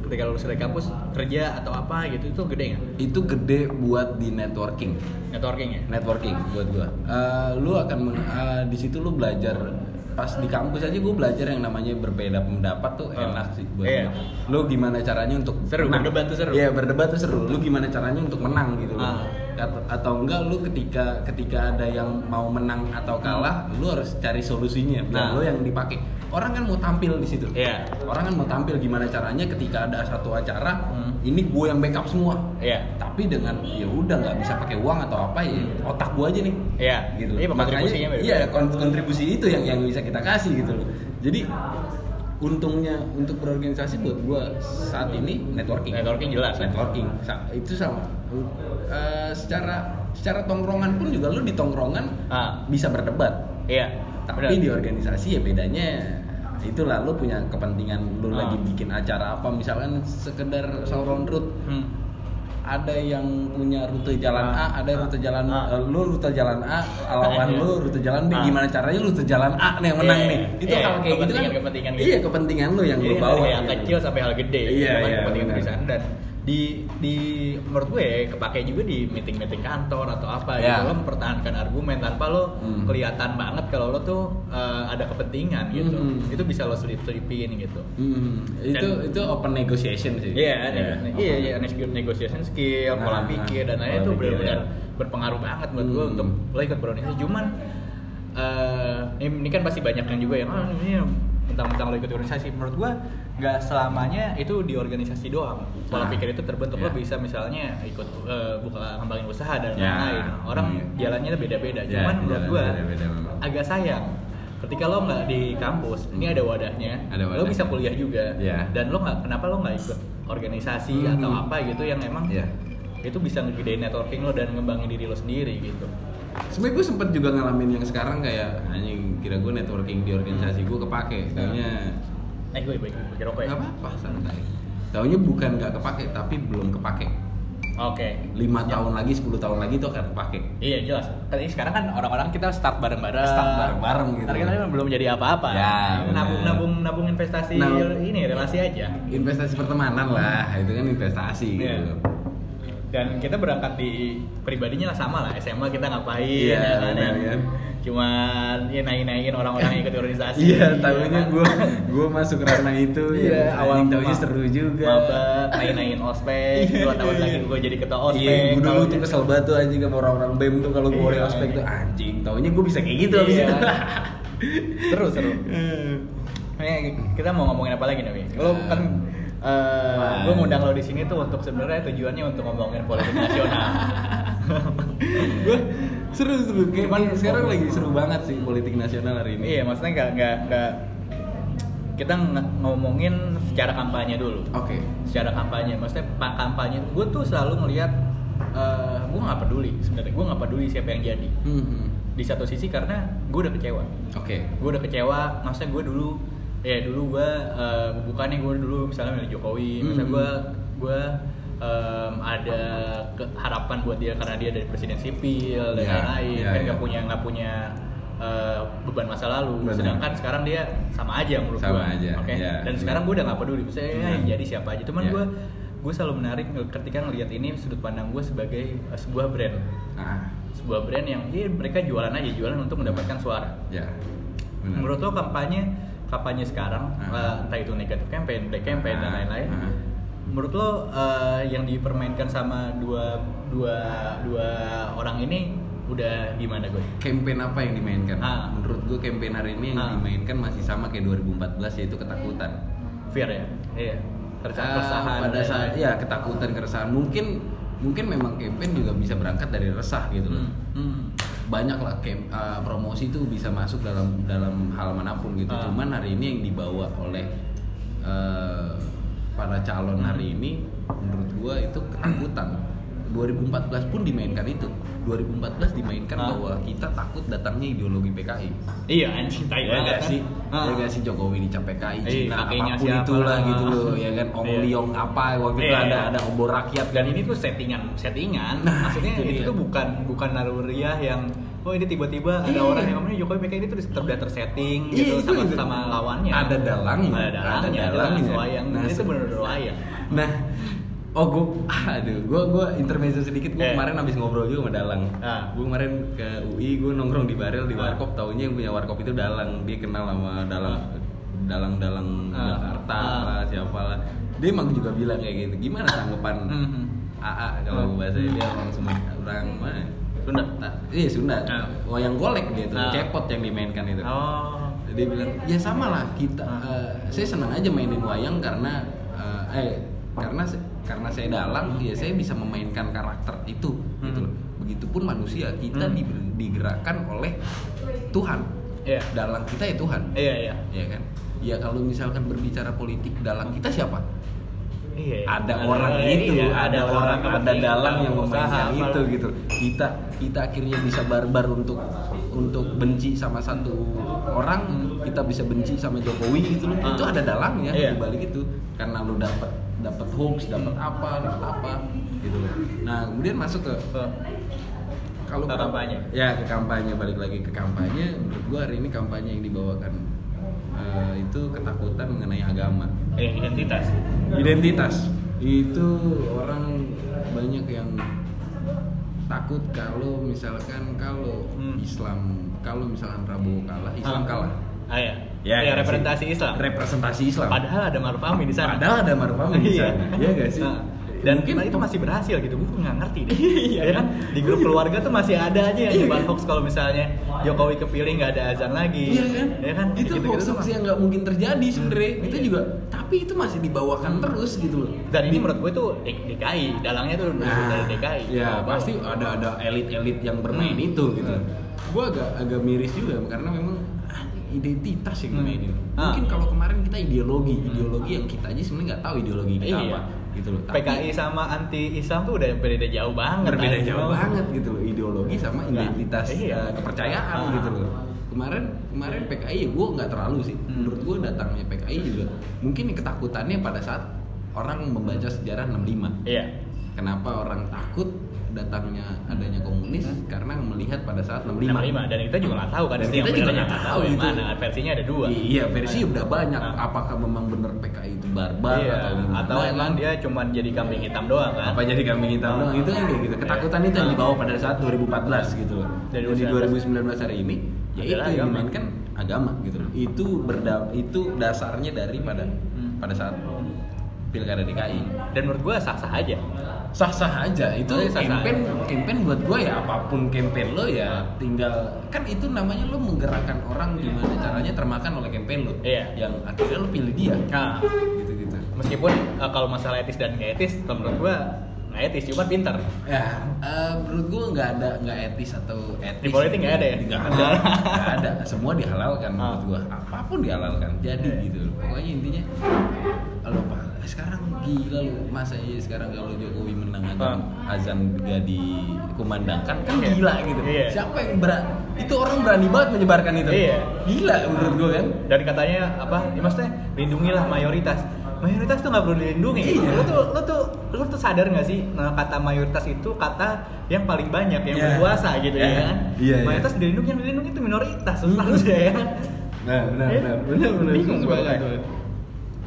ketika lo selesai kampus kerja atau apa gitu itu gede nggak? Itu gede buat di networking. Networking ya? Networking buat gua. Eh, lu akan eh, di situ lu belajar pas di kampus aja gue belajar yang namanya berbeda pendapat tuh Oh. enak sih buat gua. lu gimana caranya untuk Seru, menang. berdebat tuh seru. iya berdebat tuh seru lu gimana caranya untuk menang gitu loh Ah. atau, atau enggak lu ketika ketika ada yang mau menang atau kalah lu harus cari solusinya biar Nah. lu yang dipakai orang kan mau tampil di situ Iya. orang kan mau tampil gimana caranya ketika ada satu acara Hmm. ini gue yang backup semua Iya. tapi dengan ya udah nggak bisa pakai uang atau apa ya otak gue aja nih Iya. gitu Iya, kontribusinya iya kon- kontribusi itu yang yang bisa kita kasih gitu loh jadi untungnya untuk berorganisasi buat gue saat ini networking Networking jelas. networking itu sama Eh, secara secara tongkrongan pun juga lu di tongkrongan Ah. bisa berdebat Iya. tapi di organisasi ya bedanya itu lalu punya kepentingan lu Ah. lagi bikin acara apa misalkan sekedar sauron route Hmm. ada yang punya rute jalan Ah. A, ada rute jalan Ah. eh, lu rute jalan A, lawan Iya. lu rute jalan B. Ah. Gimana caranya lu rute jalan A nih yang menang Iya, nih? Itu iya, hal kayak gitu kan. kepentingan-kepentingan gitu. Iya, kepentingan lu yang lu Jadi bawa. hal gitu. kecil sampai hal gede Iya, iya, kepentingan perusahaan dan di di menurut gue kepake juga di meeting meeting kantor atau apa Ya. gitu lo mempertahankan argumen tanpa lo Hmm. kelihatan banget kalau lo tuh eh, ada kepentingan gitu Hmm. itu bisa lo selip selipin gitu Hmm, itu Dan- itu open negotiation sih. Iya, Iya, iya, iya, iya, nego- negotiation skill, Nah, pola nah, pikir dan pola itu pikir, benar-benar ya. berpengaruh banget buat gue Hmm. untuk lo ikut berorganisasi. Cuman eh, ini kan pasti banyak yang juga yang ah, ini tentang-tentang lo ikut organisasi. Menurut gue nggak selamanya itu di organisasi doang. Pola Nah, pikir itu terbentuk iya. lo bisa misalnya ikut eh, buka ngembangin usaha dan Ya, lain-lain. Orang iya. jalannya beda-beda. Ya, Cuman menurut gue beda-beda memang. agak sayang ketika lo nggak di kampus ini ada wadahnya, Ada lo wadah. bisa kuliah juga Iya. dan lo nggak kenapa lo nggak ikut organisasi Hmm. atau apa gitu yang emang Iya. itu bisa ngegedein networking lo dan ngembangin diri lo sendiri gitu Sebenernya gue sempet juga ngalamin yang sekarang kayak anjing kira gue networking di organisasi gue kepake. Taunya eh gue baik gue rokok ya nggak apa-apa santai. Taunya bukan nggak kepake tapi belum kepake. oke Lima Ya. tahun lagi, 10 tahun lagi itu akan kepake. iya jelas Tapi sekarang kan orang-orang kita start bareng-bareng Start bareng-bareng gitu. Kita kan belum jadi apa-apa Ya, nabung nabung nabung investasi Nah. ini relasi aja Investasi pertemanan lah, itu kan investasi Iya. gitu. Dan kita berangkat di pribadinya lah sama lah SMA kita ngapain Iya, ya kan benar, ya. cuman ya naik-naikin orang-orang yang ikut organisasi Iya, ya tahunya kan? gue gue masuk ranah itu. Iya, ya, awal tahunya seru juga. Maba, main-main ospek, dua tahun lagi gue jadi ketua ospek. Iya, gue dulu tuh kesel banget tuh anjing sama orang-orang BEM tuh kalau gue Iya, boleh ospek iya. tuh anjing. Taunya gue bisa kayak gitu abis Iya. itu. seru seru. Ini kita mau ngomongin apa lagi nih? Lo kan Wah. gue ngundang lo di sini tuh untuk sebenarnya tujuannya untuk ngomongin politik nasional. gue seru seru. Kayak Cuman sekarang lagi seru banget sih politik nasional hari ini. iya, maksudnya nggak nggak nggak kita ngomongin secara kampanye dulu. Oke. Secara kampanye, maksudnya pak kampanye. Gue tuh selalu ngelihat, gue nggak peduli sebenarnya. Gue nggak peduli siapa yang jadi. Hmm. Di satu sisi karena gue udah kecewa. Oke. gue udah kecewa maksudnya gue dulu ya dulu gue uh, bukannya gue dulu misalnya milih Jokowi misalnya Hmm. gue gue em, ada ke- harapan buat dia karena dia dari presiden sipil dan Ya, lain-lain ya, kan ya. nggak punya nggak punya uh, beban masa lalu Benar. sedangkan sekarang dia sama aja menurut Sama gue aja, oke ya, dan ya. sekarang gue udah nggak peduli misalnya ya, Hmm. jadi siapa aja cuman Ya. gue gue selalu menarik ketika ngelihat ini sudut pandang gue sebagai uh, sebuah brand Ah, sebuah brand yang ya mereka jualan aja jualan untuk mendapatkan suara. Benar. Menurut lo kampanye kampanye sekarang Ah. eh, entah itu negatif campaign, black campaign dan Ah, lain-lain. ah. Menurut lo eh, yang dipermainkan sama dua dua dua orang ini udah gimana gue? campaign apa yang dimainkan? Ah. Menurut gue campaign hari ini yang Ah. dimainkan masih sama kayak 2014 yaitu ketakutan. Fear ya? Iya. Keresahan, Ah, keresahan. pada dan saat ya ketakutan keresahan mungkin mungkin memang campaign juga bisa berangkat dari resah gitu loh. Hmm, hmm. Banyak lah camp, ah, promosi itu bisa masuk dalam dalam hal mana pun gitu. Ah. Cuman hari ini yang dibawa oleh eh, para calon hari ini menurut gua itu ketakutan. 2014 pun dimainkan itu. 2014 dimainkan Ah. bahwa kita takut datangnya ideologi PKI. Iya anjing tai ya gak kan? sih Ah. ya gak sih Jokowi dicap PKI Iya, Cina apa pun siapa itulah lah. gitu loh ya kan Ong Iya. Liong apa waktu itu Iya. ada ada obor rakyat dan ini tuh settingan settingan Nah, maksudnya itu itu, tuh bukan bukan naluriah yang oh ini tiba-tiba ada orang yang ngomongnya Jokowi PKI ini tuh sudah tersetting Iya, gitu itu- sama itu. sama lawannya Ada dalangnya, ada ada dalangnya ada dalangnya. dalangnya wayang Nah, itu se- benar-benar wayang nah oh gue aduh gue gue intermezzo sedikit gue Eh. kemarin habis ngobrol juga sama Dalang Ah. gue kemarin ke UI gue nongkrong di barel di Ah. warkop taunya yang punya warkop itu Dalang dia kenal sama Dalang Dalang Dalang Ah. Jakarta Ah. lah siapa lah dia emang juga bilang kayak gitu gimana tanggapan Mhm. AA kalau Hmm. bahasa dia orang Sumatera orang mana Sunda. Nah, iya Sunda Ah. wayang golek dia tuh Ah. cepot yang dimainkan itu Oh. dia bilang ya sama lah kita Ah. eh, saya senang aja mainin wayang karena eh, eh karena karena saya dalang ya saya bisa memainkan karakter itu gitu Hmm. loh begitupun manusia kita Hmm. di- digerakkan oleh Tuhan Iya. dalang kita ya Tuhan Iya, iya. ya kan ya kalau misalkan berbicara politik dalang kita siapa Iya. ada orang itu iya, ada orang ada dalang yang memainkan itu gitu kita kita akhirnya bisa barbar untuk untuk benci sama satu orang kita bisa benci sama Jokowi gitu loh Ah. itu ada dalangnya Iya. di balik itu karena lu dapat dapat hoax dapat apa dapat apa gitu loh nah kemudian masuk ke Ke kalau Ke kampanye. ya ke kampanye balik lagi ke kampanye menurut gua hari ini kampanye yang dibawakan eh, itu ketakutan mengenai agama eh, identitas. identitas itu orang banyak yang takut kalau misalkan kalau Hmm. Islam kalau misalkan Prabowo kalah Islam Ah. kalah Ah, iya. Ya, Iya, nggak representasi sih? Islam. representasi Islam Padahal ada Maruf Amin di sana. padahal ada Maruf Amin di Iya. sana iya gak sih Nah, dan mungkin itu masih berhasil gitu gue nggak ngerti deh Iya. ya kan di grup keluarga tuh masih ada aja yang Iya. nyebar hoax kalau misalnya Jokowi kepilih nggak ada azan lagi Iya kan? ya kan Itu Gitu-gitu hoax yang nggak mungkin terjadi sebenarnya. Itu Iya. juga, tapi itu masih dibawakan terus gitu loh. dan ini menurut gue tuh DKI dalangnya tuh dari DKI Ya pasti ada ada elit-elit yang bermain Hmm. itu gitu. Hmm. Gue agak agak miris juga karena memang identitas yang Hmm. dimainin. Ah. Mungkin kalau kemarin kita ideologi, ideologi yang kita aja sebenarnya nggak tahu ideologi kita Iya. apa gitu loh. Tapi PKI sama anti Islam tuh udah beda jauh banget berbeda anjing. jauh banget gitu loh ideologi sama Nah, identitas iya. eh, kepercayaan Ah. gitu loh kemarin kemarin PKI ya gue nggak terlalu sih Hmm. menurut gue datangnya PKI juga mungkin ketakutannya pada saat orang membaca sejarah 65 iya kenapa orang takut datangnya adanya komunis Hmm. karena melihat pada saat 65 55 dan kita juga nggak tahu kan Dan kita juga nggak tahu itu. mana versinya ada dua. Iya versi udah banyak. Nah. apakah memang benar PKI itu barbar Iya, atau gimana? atau emang kan? dia cuman jadi kambing hitam doang kan? Apa jadi kambing hitam doang? Itu kan kayak gitu. Ketakutan itu yang Ah. dibawa pada saat 2014 gitu. Dari Dan di 2019 hari ini ya itu yang dimainkan agama gitu loh. Itu berda itu dasarnya daripada Hmm. pada saat pilkada DKI dan menurut gue sah sah aja sah-sah aja. Itu Oh, iya, sah-sah campaign campaign buat gue ya apa pun campaign lo ya tinggal kan itu namanya lo menggerakkan orang gimana caranya termakan oleh campaign lo. Iya. yang akhirnya lo pilih dia. Nah gitu gitu meskipun uh, kalau masalah etis dan nggak etis kalau menurut gua nggak etis cuma pinter Ya, eh, menurut gua nggak ada nggak etis atau etis. Di politik nggak ada ya? Nggak ada, nggak ada. Semua dihalalkan Ah. menurut gua. Apa pun dihalalkan. Jadi Iya. gitu. Pokoknya intinya, kalau pak sekarang gila lu masa iya sekarang kalau Jokowi menang azan azan gak dikumandangkan kan Iya. gila gitu. Iya. Siapa yang berani? Itu orang berani banget menyebarkan itu. Iya. Gila menurut gua kan. dan katanya apa ya maksudnya lindungilah mayoritas mayoritas tuh nggak perlu dilindungi Iya. lu tuh lu tuh lu tuh sadar nggak sih nah, kata mayoritas itu kata yang paling banyak yang Iya. berkuasa gitu Iya. ya kan Iya, iya. mayoritas dilindungi yang dilindungi itu minoritas seharusnya ya kan Nah, benar, Eh, benar, benar, benar. bingung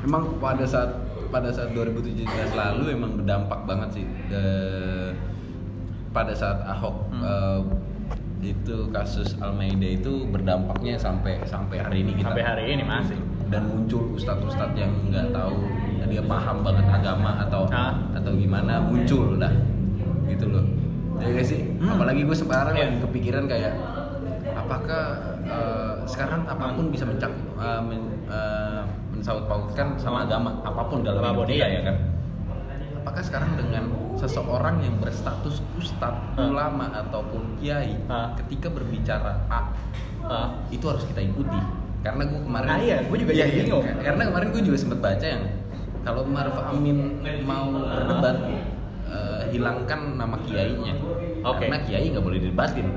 Emang pada saat pada saat 2017 lalu emang berdampak banget sih. De- pada saat Ahok Hmm. eh, itu kasus Almeida itu berdampaknya sampai sampai hari ini kita. sampai hari ini masih Dan muncul ustadz-ustadz yang nggak tahu dia paham banget agama atau Ah. atau gimana muncul dah gitu loh. Ya gak sih? Hmm. Apalagi gue sekarang Iya. lagi kepikiran kayak apakah eh, sekarang apa pun bisa mencak eh, men- eh, mensaut pautkan sama agama apa pun dalam Apa pun, hidup kita iya. ya kan apakah sekarang dengan seseorang yang berstatus ustadz Ah. ulama ataupun kiai Ah. ketika berbicara A Ah. itu harus kita ikuti karena gue kemarin Nah, iya, gue juga Iya, jadi iya. bingung. karena kemarin gue juga sempat baca yang kalau Maruf Amin mau berdebat eh, hilangkan nama kiainya Oke. karena kiai nggak boleh didebatin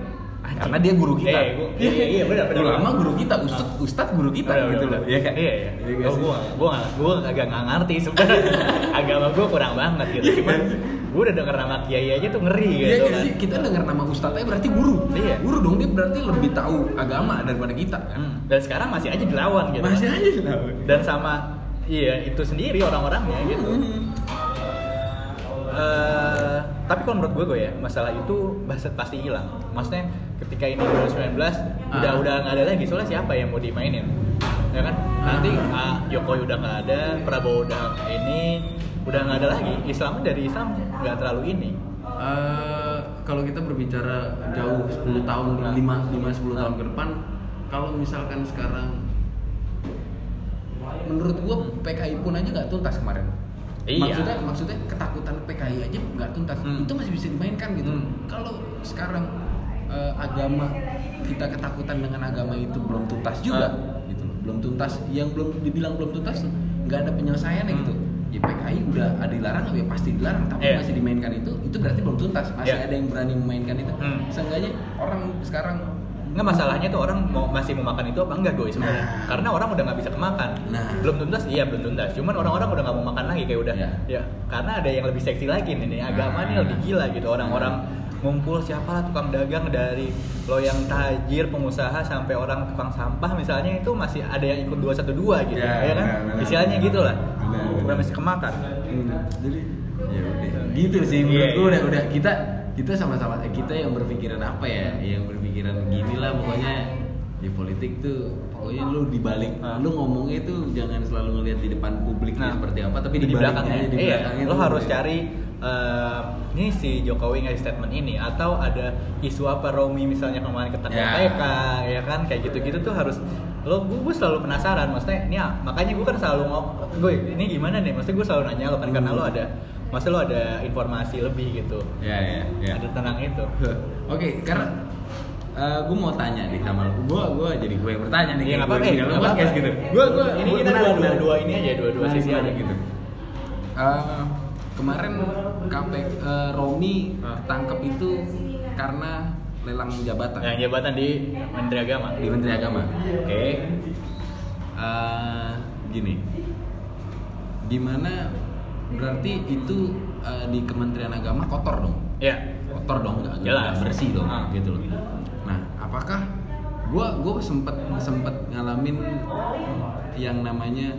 Anjing. karena dia guru kita gua- iya, iya, benar, benar. ulama guru kita ustad ustad guru kita Bener, gitu loh iya kan Iya, iya. Iya Oh, gua, gua, gua agak nggak ngerti sebenarnya. Agama gua kurang banget gitu. Iya, Cuman kan? gua udah denger nama kiai aja tuh ngeri Iya gitu nggak kan. sih kita dengar nama ustadznya berarti guru Iya. guru dong dia berarti lebih tahu agama daripada kita kan Hmm, Dan sekarang masih aja dilawan gitu. masih aja dilawan. Dan sama iya itu sendiri orang-orangnya gitu. Hmm. Eh, tapi kalau menurut gue gue ya masalah itu bahasa pasti hilang. Maksudnya ketika ini 2019 udah Ah. udah nggak ada lagi soalnya siapa yang mau dimainin, ya kan? Nanti ah, Jokowi udah nggak ada, Prabowo udah ini, udah nggak ada lagi Islam dari Islam nggak terlalu ini Eh, kalau kita berbicara jauh 10 tahun, 5 5 10 tahun ke depan, kalau misalkan sekarang menurut gua PKI pun aja nggak tuntas kemarin. Iya. Maksudnya maksudnya ketakutan PKI aja nggak tuntas. Hmm. Itu masih bisa dimainkan gitu. Hmm. Kalau sekarang eh, agama kita ketakutan dengan agama itu belum tuntas juga Ah. gitu loh. Belum tuntas, yang belum dibilang belum tuntas nggak ada penyelesaiannya Hmm. gitu. Ya PKI udah ada dilarang, ya pasti dilarang, tapi Iya. masih dimainkan itu, itu berarti belum tuntas. Masih Iya. ada yang berani memainkan itu. Hmm. Seenggaknya orang sekarang nggak masalahnya tuh orang mau masih mau makan itu apa enggak gue sebenarnya Nah. karena orang udah nggak bisa kemakan Nah. belum tuntas iya belum tuntas cuman orang-orang udah nggak mau makan lagi kayak udah Iya. ya karena ada yang lebih seksi lagi nih, nih agama Nah. nih lebih gila gitu orang-orang ngumpul siapa lah tukang dagang dari lo yang tajir pengusaha sampai orang tukang sampah misalnya itu masih ada yang ikut 212 gitu Ya, ya, kan benar, benar. istilahnya gitu lah udah masih kemakan jadi ya udah gitu sih menurut Iya, gue iya. udah udah kita kita sama-sama eh, kita yang berpikiran apa ya yang berpikiran gini lah pokoknya ya politik tuh pokoknya lu dibalik Ah. lu ngomongnya tuh jangan selalu ngelihat di depan publiknya Nah, seperti apa tapi di, di belakangnya di iya belakangnya lo tuh harus ya. cari ini si Jokowi ngasih statement ini atau ada isu apa Romi misalnya kemarin Ya. KPK ya kan kayak gitu-gitu tuh harus lo gue, gue selalu penasaran maksudnya ini ah, makanya gue kan selalu ngomong gue ini gimana nih maksudnya gue selalu nanya lo kan karena Hmm. lo ada maksudnya lo ada informasi lebih gitu ya ya ya ada tentang itu Oke, karena gue mau tanya nih sama lu. Gue gue jadi gue yang bertanya nih. Iya kayak gue apa-apa. podcast gitu. Gue gue ini Gua kita dua dua dua ini aja dua dua sisi aja gitu. Eh, kemarin KP eh, Romi tangkap itu karena lelang jabatan yang jabatan di Menteri Agama di Menteri Agama. Oke. Eh, gini. Gimana berarti itu eh, di Kementerian Agama kotor dong? ya kotor dong nggak Jelas. bersih dong Ah. gitu loh nah apakah gua gua sempet sempet ngalamin yang namanya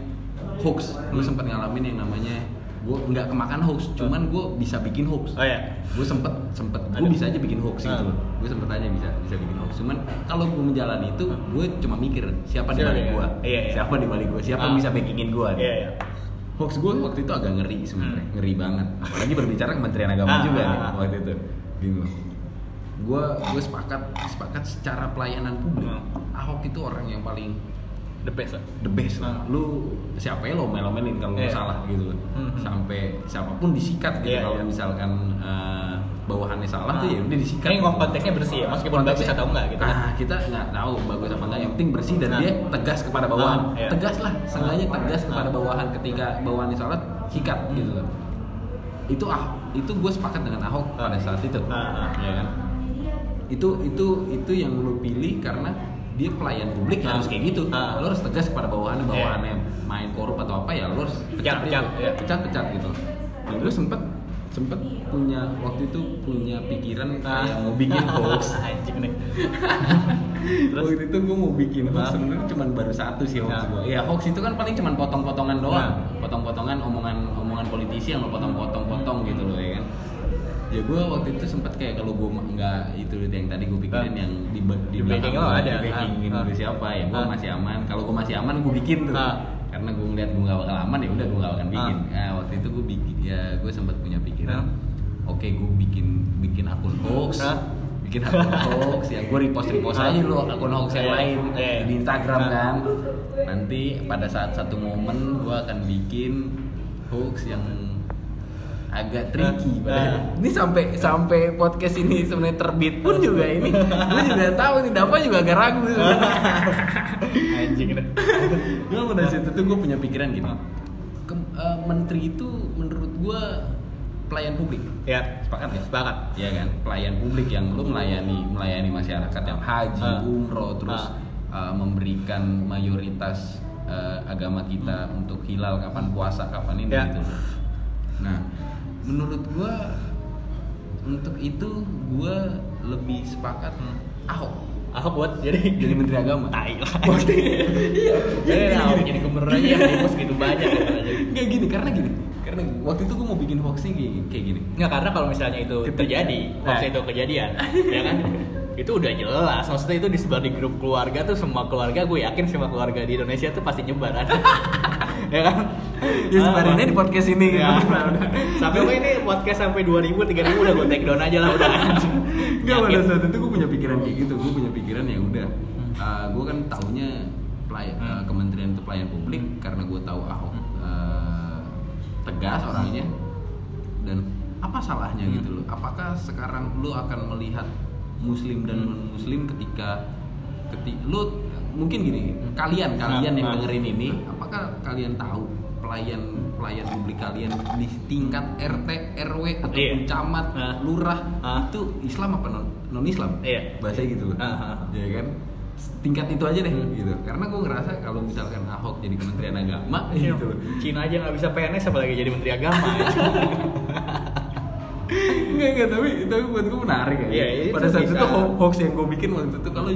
hoax gue Hmm. sempet ngalamin yang namanya gue nggak kemakan hoax cuman gue bisa bikin hoax oh ya gue sempet sempet gue bisa aja bikin hoax gitu Ah. loh gue sempet aja bisa bisa bikin hoax cuman kalau gue menjalani itu gue cuma mikir siapa di Siapa balik ya? gue Iya, iya. siapa di balik gue siapa Ah. yang bisa backingin gue iya iya hoax gue waktu itu agak ngeri sebenarnya Hmm. ngeri banget apalagi berbicara Kementerian Agama Ah, juga ah, nih ah. waktu itu gitu gue gue sepakat sepakat secara pelayanan publik Hmm. Ahok itu orang yang paling the best lah the best lah. Hmm. lu siapa ya lo melomelin kalau Iya. salah gitu loh Hmm. sampai siapa pun disikat gitu Iya, kalau iya. misalkan eh, bawahannya salah tuh Ah. ya udah disikat Ini konteksnya bersih ya, meskipun bagus Konteksnya- atau enggak gitu kan. ah kita nggak tahu bagus apa enggak yang penting bersih dan Nah. dia tegas kepada bawahan Ah, iya. tegas lah sengaja tegas kepada Ah. bawahan ketika bawahannya salah sikat Hmm. gitu loh itu ah itu gue sepakat dengan Ahok Ah. pada saat itu Ah, ah. ya kan itu itu itu yang lu pilih karena dia pelayan publik ya Ah. harus kayak gitu Ah. lo harus tegas kepada bawahannya bawahannya main korup atau apa ya lo harus pecat Pecat, itu ya. pecat pecat gitu dan gue sempet sempet punya waktu itu punya pikiran kayak mau bikin hoax anjing nih Terus waktu itu gue mau bikin hoax sebenarnya cuma baru satu sih hoax Nah. gue. Ya hoax itu kan paling cuma potong-potongan doang, Nah. potong-potongan omongan omongan politisi yang lo potong-potong-potong gitu loh ya kan. Ya gue waktu itu sempet kayak kalau gue nggak itu yang tadi gue pikirin yang di, di, Di belakang backing lo ada. di backingin Ah. gue siapa ya gue masih aman. Kalau gue masih aman gue bikin tuh. Ah. Karena gue ngeliat gue gak bakal aman ya udah gue gak akan bikin. Ah. Nah waktu itu gue bikin ya gue sempat punya pikiran. Ah. Oke gue bikin bikin akun hoax. Ah. Bikin akun hoax ya gue repost repost Ah. aja lo akun hoax yang Iya, lain iya. di Instagram Ah. kan nanti pada saat satu momen gue akan bikin hoax yang agak tricky Ah. padahal. ini sampai sampai podcast ini sebenarnya terbit pun juga ini gue juga tahu nih Dapa juga agak ragu anjing gue pada situ tuh gue punya pikiran gini Ke- eh, menteri itu menurut gue pelayan publik ya sepakat ya sepakat Iya kan, pelayan publik yang lu melayani melayani masyarakat yang haji, Ah. umroh, terus uh, memberikan mayoritas uh, agama kita untuk hilal kapan puasa kapan ini Ya. gitu. Nah, menurut gua untuk itu gua lebih sepakat Ahok Ahok buat jadi jadi menteri agama. tai lah Iya, jadi Ahok jadi gubernur aja yang demos gitu banyak gitu Kayak gini karena gini, karena waktu itu gua mau bikin hoaxnya kayak, kayak gini. Nggak, karena kalau misalnya itu Ketika- terjadi, hoax Nah. itu kejadian, ya kan? Itu udah jelas maksudnya itu disebar di grup keluarga tuh semua keluarga gue yakin semua keluarga di Indonesia tuh pasti nyebar ada ya kan Ya sebarinnya di podcast ini gitu. ya. sampai gue ini podcast sampai 2000 3000 udah gue take down aja lah udah Enggak pada saat itu gue punya pikiran kayak gitu, gue punya pikiran ya udah. Uh, gue kan taunya pelay- uh, kementerian itu pelayan publik karena gue tahu Ahok uh, tegas orangnya dan apa salahnya Hmm. gitu loh? Apakah sekarang lu akan melihat Muslim dan Hmm. non Muslim ketika ketika lu mungkin gini kalian kalian Nah, yang nah. dengerin ini apakah kalian tahu pelayan pelayan publik kalian di tingkat RT RW atau Iya. camat Nah. lurah Ah. itu Islam apa non non Islam Iya. bahasa gitu loh ya kan tingkat itu aja deh Hmm. gitu karena gue ngerasa kalau misalkan Ahok jadi Kementerian Agama Iya. gitu Cina aja nggak bisa PNS apalagi jadi menteri agama enggak enggak tapi tapi buat gue menarik ya. Iya, itu pada saat bisa. itu ho- hoax yang gue bikin waktu itu kalau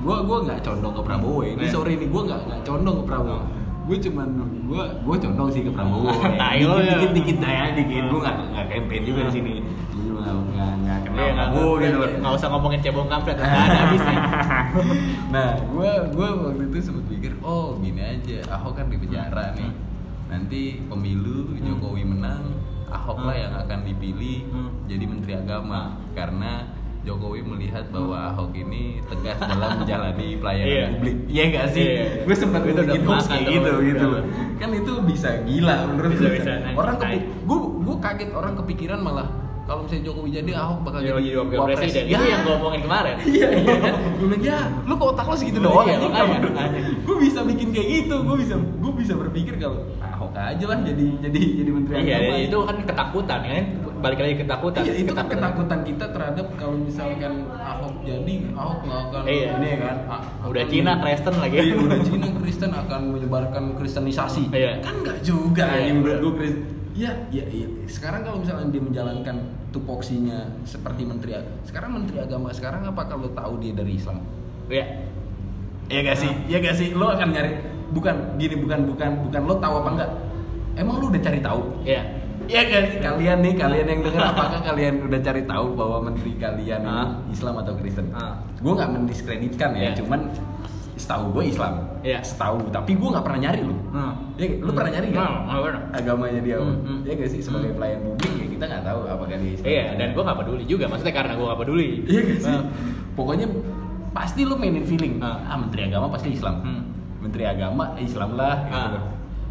gue gue nggak condong ke Prabowo ya. ini Iya. sorry nih gue nggak nggak condong ke Prabowo. Gue cuman gue gue condong sih ke Prabowo ya. Tai lo dikit, ya. dikit dikit aja dikit. Gue nggak nggak campaign juga di sini. Gue juga nggak nggak kenal Iya, Prabowo gitu. Nggak usah ngomongin cebong kampret. Nggak ada habisnya. Nah gue gue waktu itu sempat pikir oh gini aja Ahok kan di penjara nih. Nanti pemilu Jokowi menang Ahok lah Hmm. yang akan dipilih Hmm. jadi menteri agama karena Jokowi melihat bahwa Ahok ini tegas dalam menjalani pelayanan Iya. publik iya gak sih Iya. gue sempat Itu udah hoax kayak gitu gitu kan itu bisa gila menurut Bisa, orang Nah, kepi- gue gue kaget orang kepikiran malah kalau misalnya Jokowi jadi Ahok bakal jadi wakil presiden Ya. itu yang gue omongin kemarin Iya iya. Gue bilang ya, lu kok otak lu segitu Iya, doang iya, ya? Gue bisa bikin kayak gitu, gue bisa gue bisa berpikir kalau Ahok aja lah jadi jadi jadi menteri iya itu kan ketakutan kan balik lagi ketakutan Iya, itu kan ketakutan kita terhadap kalau misalkan Ahok jadi Ahok nggak akan Iya. ini kan Udah Cina, Kristen lagi. Iya, udah Cina Kristen akan menyebarkan kristenisasi. Iya. Kan nggak juga Iya, menurut bener. gue Kristen. Iya, iya, iya. Sekarang kalau misalnya dia menjalankan tupoksinya seperti menteri ag- sekarang menteri agama sekarang apakah lo tahu dia dari Islam? iya Iya gak sih? Iya gak sih? Lo akan nyari bukan gini bukan bukan bukan lo tahu apa enggak? Emang lo udah cari tahu? iya Iya gak sih? Kalian nih, kalian yang dengar apakah kalian udah cari tahu bahwa menteri kalian ini. Islam atau Kristen? Gue nggak mendiskreditkan ya, Iya. cuman setahu gue Islam. Iya. Setahu, tapi gue nggak pernah nyari lo. Hmm. Ya, lu pernah nyari nggak? Pernah. Agamanya dia, Hmm, hmm. ya gak sih? Sebagai pelayan publik ya kita nggak tahu apakah dia Islam. iya dan gue nggak peduli juga maksudnya karena gue nggak peduli Iya gak sih? Nah, Pokoknya pasti lu mainin feeling. Ah. Ah, menteri agama pasti Islam. Hmm. Menteri agama Islam lah gitu.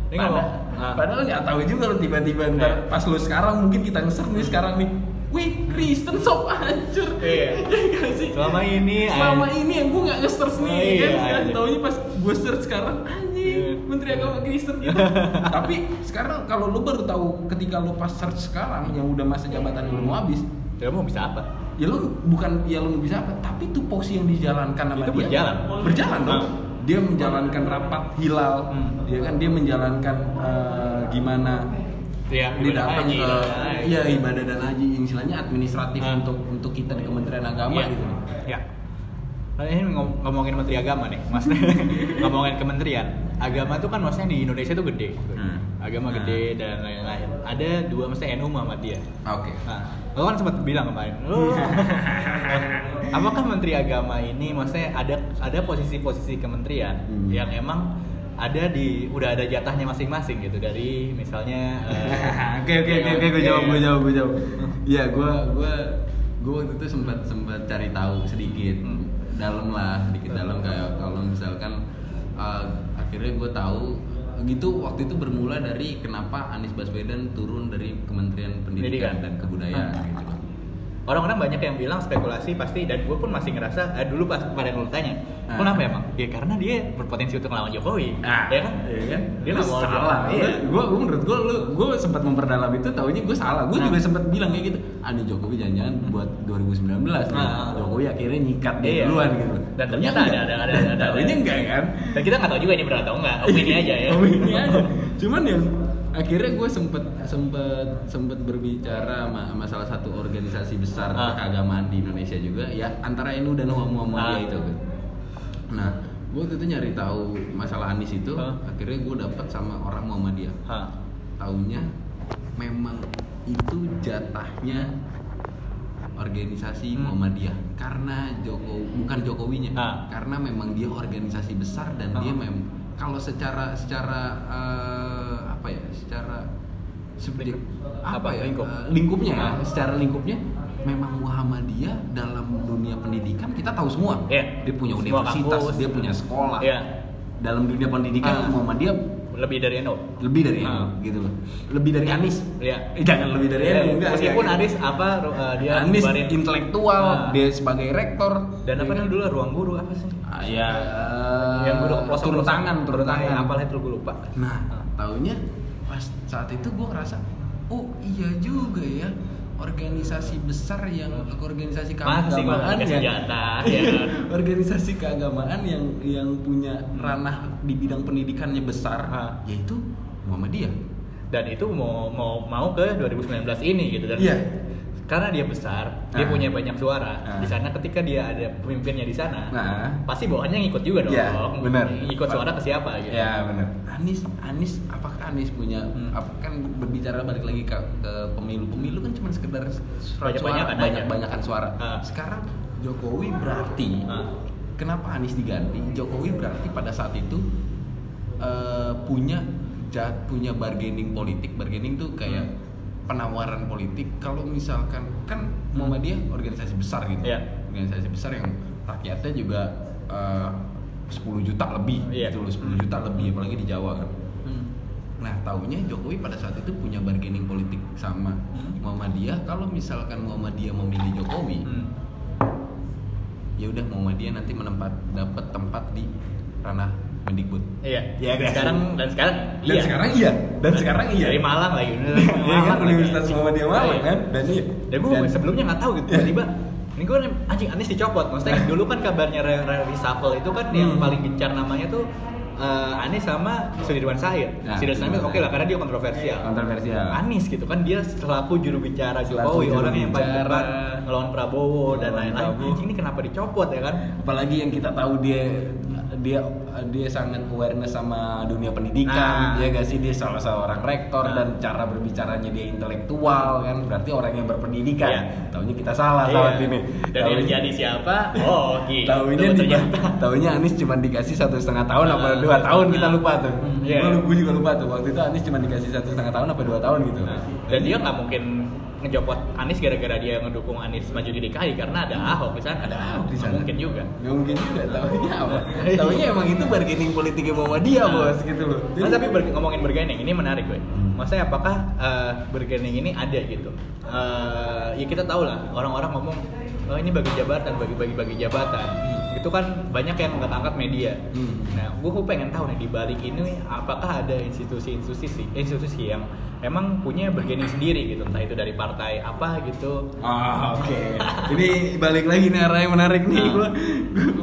Ini Padahal, ah. padahal nggak tahu juga lo tiba-tiba ntar Eh. pas lu sekarang mungkin kita nge-search nih sekarang nih. Wih, Kristen sob hancur. Iya. Iya gak sih? selama ini Selama ay- ini yang gue nggak nge-search nih, Oh, iya, kan? Anjir. taunya pas gue search sekarang, anjing, Iya. Menteri Agama Kristen gitu. Tapi sekarang kalau lu baru tahu ketika lu pas search sekarang yang udah masa jabatan lu mau habis, ya mau bisa apa ya lu bukan ya lu bisa apa tapi tuh posisi yang dijalankan sama Itu dia berjalan. berjalan dong Ah. dia menjalankan rapat hilal Hmm. dia kan dia menjalankan eh, gimana ya dia datang ke iya ibadah dan haji yang istilahnya administratif Ah. untuk untuk kita di Kementerian Agama Iya. gitu Ya. Nah, ini ngom- ngomongin menteri agama nih, maksudnya ngomongin kementerian. Agama tuh kan maksudnya di Indonesia tuh gede. Hmm. Agama Nah. gede dan lain-lain. Ada dua maksudnya NU Muhammadiyah. oke Nah, lo kan sempat bilang kemarin, lo apakah menteri agama ini maksudnya ada ada posisi-posisi kementerian Hmm. yang emang ada di udah ada jatahnya masing-masing gitu dari misalnya eh, Oke oke oke oke gue jawab gue jawab gue jawab. Iya gue gue gue waktu itu sempat sempat cari tahu sedikit Hmm. dalam lah sedikit dalam kayak kalau misalkan uh, akhirnya gue tahu gitu waktu itu bermula dari kenapa Anies Baswedan turun dari Kementerian Pendidikan, Pendidikan. dan Kebudayaan Hmm. gitu loh. Orang-orang banyak yang bilang spekulasi pasti dan gue pun masih ngerasa eh, dulu pas pada lu tanya Ah. kenapa emang? Ya karena dia berpotensi untuk melawan Jokowi, Nah, ya kan? Iya kan? Dia Lu nggak mau salah. Iya. Gue gue menurut gue lu gue sempat memperdalam itu taunya gue salah. Gue Nah. juga sempat bilang kayak gitu. Nih Jokowi jangan-jangan buat 2019 nih. Nah. Jokowi akhirnya nyikat dia Iya. duluan gitu. Dan ternyata ada- ada- ada- ada- ada- Taunya enggak kan? Dan kita nggak tahu juga ini benar atau enggak, opini aja ya. Opini aja. Cuman yang akhirnya gue sempet sempet sempet berbicara sama, sama salah satu organisasi besar Ah. keagamaan di Indonesia juga ya antara NU dan Muhammadiyah Ah. itu kan. Nah, gue waktu itu nyari tahu masalah Anies itu, Ah. akhirnya gue dapet sama orang Muhammadiyah. Hah. Taunya memang itu jatahnya organisasi Hmm. Muhammadiyah karena Joko bukan Jokowinya Ah. karena memang dia organisasi besar dan Ah. dia memang kalau secara secara eh, apa ya secara seperti Lingkup. apa, Apa? ya Lingkup? eh, lingkupnya ya Ah. secara lingkupnya memang Muhammadiyah dalam dunia pendidikan kita tahu semua Iya. dia punya universitas kampus. dia punya sekolah Iya. dalam dunia pendidikan Ah. Muhammadiyah lebih dari NU lebih dari Ah. ini gitu loh. Lebih dari Anies Iya. Eh, jangan lebih dari Iya, ini enggak meskipun enggak. Anies apa uh, dia bubarin- intelektual Ah. dia sebagai rektor. Dan apa nih dulu ruang guru apa sih? Ah, ya yang guru pelosok turun tangan turun tangan. apalah itu gue lupa. Nah Ah. taunya pas saat itu gue ngerasa oh iya juga ya organisasi besar yang organisasi keagamaan yang ya organisasi keagamaan yang yang punya ranah di bidang pendidikannya besar Ah. yaitu Muhammadiyah dan itu mau mau mau ke 2019 ini gitu dan Iya. Karena dia besar dia Ah. punya banyak suara Ah. di sana ketika dia ada pemimpinnya di sana Nah. pasti bawahannya ngikut juga dong Iya, benar. ikut suara ke siapa gitu Ya benar. Anies, Anies, apakah Anies punya? Hmm. Apa kan berbicara balik lagi ke, ke pemilu. Pemilu kan cuma sekedar surat suara, Banyak-banyakan banyak suara. Ah. Sekarang Jokowi berarti. Ah. Kenapa Anies diganti? Jokowi berarti pada saat itu eh, punya punya bargaining politik. Bargaining tuh kayak Hmm. Penawaran politik. Kalau misalkan kan Muhammadiyah organisasi besar gitu. Iya. Organisasi besar yang rakyatnya juga eh, 10 juta lebih Iya. gitu loh, 10 juta lebih apalagi di Jawa kan. Hmm. Nah, taunya Jokowi pada saat itu punya bargaining politik sama Hmm. Muhammadiyah. Kalau misalkan Muhammadiyah memilih Jokowi, Hmm. ya udah Muhammadiyah nanti menempat dapat tempat di ranah Mendikbud. Iya. Iya, dan sekarang dan sekarang Dan sekarang iya, dan sekarang iya. Dari Malang lagi. Iya kan lagi. Universitas Muhammadiyah Malang Iya. kan, dan iya. Dan gue sebelumnya nggak tahu gitu Iya. tiba-tiba ini gue anjing Anies dicopot. Maksudnya dulu kan kabarnya re re reshuffle itu kan yang Hmm. paling gencar namanya tuh eh, Anies sama Sudirman Said. Nah, Sudirman Said oke lah karena dia kontroversial. kontroversial. Anies gitu kan dia selaku juru bicara Selaku Jokowi juru orang yang paling depan ngelawan Prabowo dan lain-lain. Ini kenapa dicopot ya kan? apalagi yang kita tahu dia dia dia sangat awareness sama dunia pendidikan Nah. ya gak sih dia salah seorang rektor Nah. dan cara berbicaranya dia intelektual kan berarti orang yang berpendidikan Iya. taunya kita salah Iya. saat ini Dan yang jadi siapa? Oh. Taunya di, ternyata. taunya Anies cuma dikasih satu setengah tahun apa Nah. Dua tahun kita lupa tuh. Hmm, lu- gua juga lupa tuh waktu itu Anies cuma dikasih satu setengah tahun apa dua tahun gitu. Nah, dan dia nggak mungkin ngejopot Anies gara-gara dia ngedukung Anies maju di DKI karena ada Ahok di sana. Ada Ahok di sana. mungkin juga. Nggak mungkin juga taunya apa? Taunya emang itu bargaining politiknya Muhammadiyah Nah. bos gitu loh. Nah, tapi ber- ngomongin bargaining ini menarik gue. Hmm. Maksudnya apakah eh, bargaining ini ada gitu? Eh, ya kita tahu lah orang-orang ngomong oh ini bagi jabatan, bagi bagi bagi jabatan. Hmm. Itu kan banyak yang angkat-angkat media. Hmm. Nah, gue pengen tahu nih di balik ini apakah ada institusi-institusi institusi yang emang punya bargaining sendiri gitu, entah itu dari partai apa gitu. Ah oke. Ini balik lagi nih arahnya menarik nih. Nah. Gua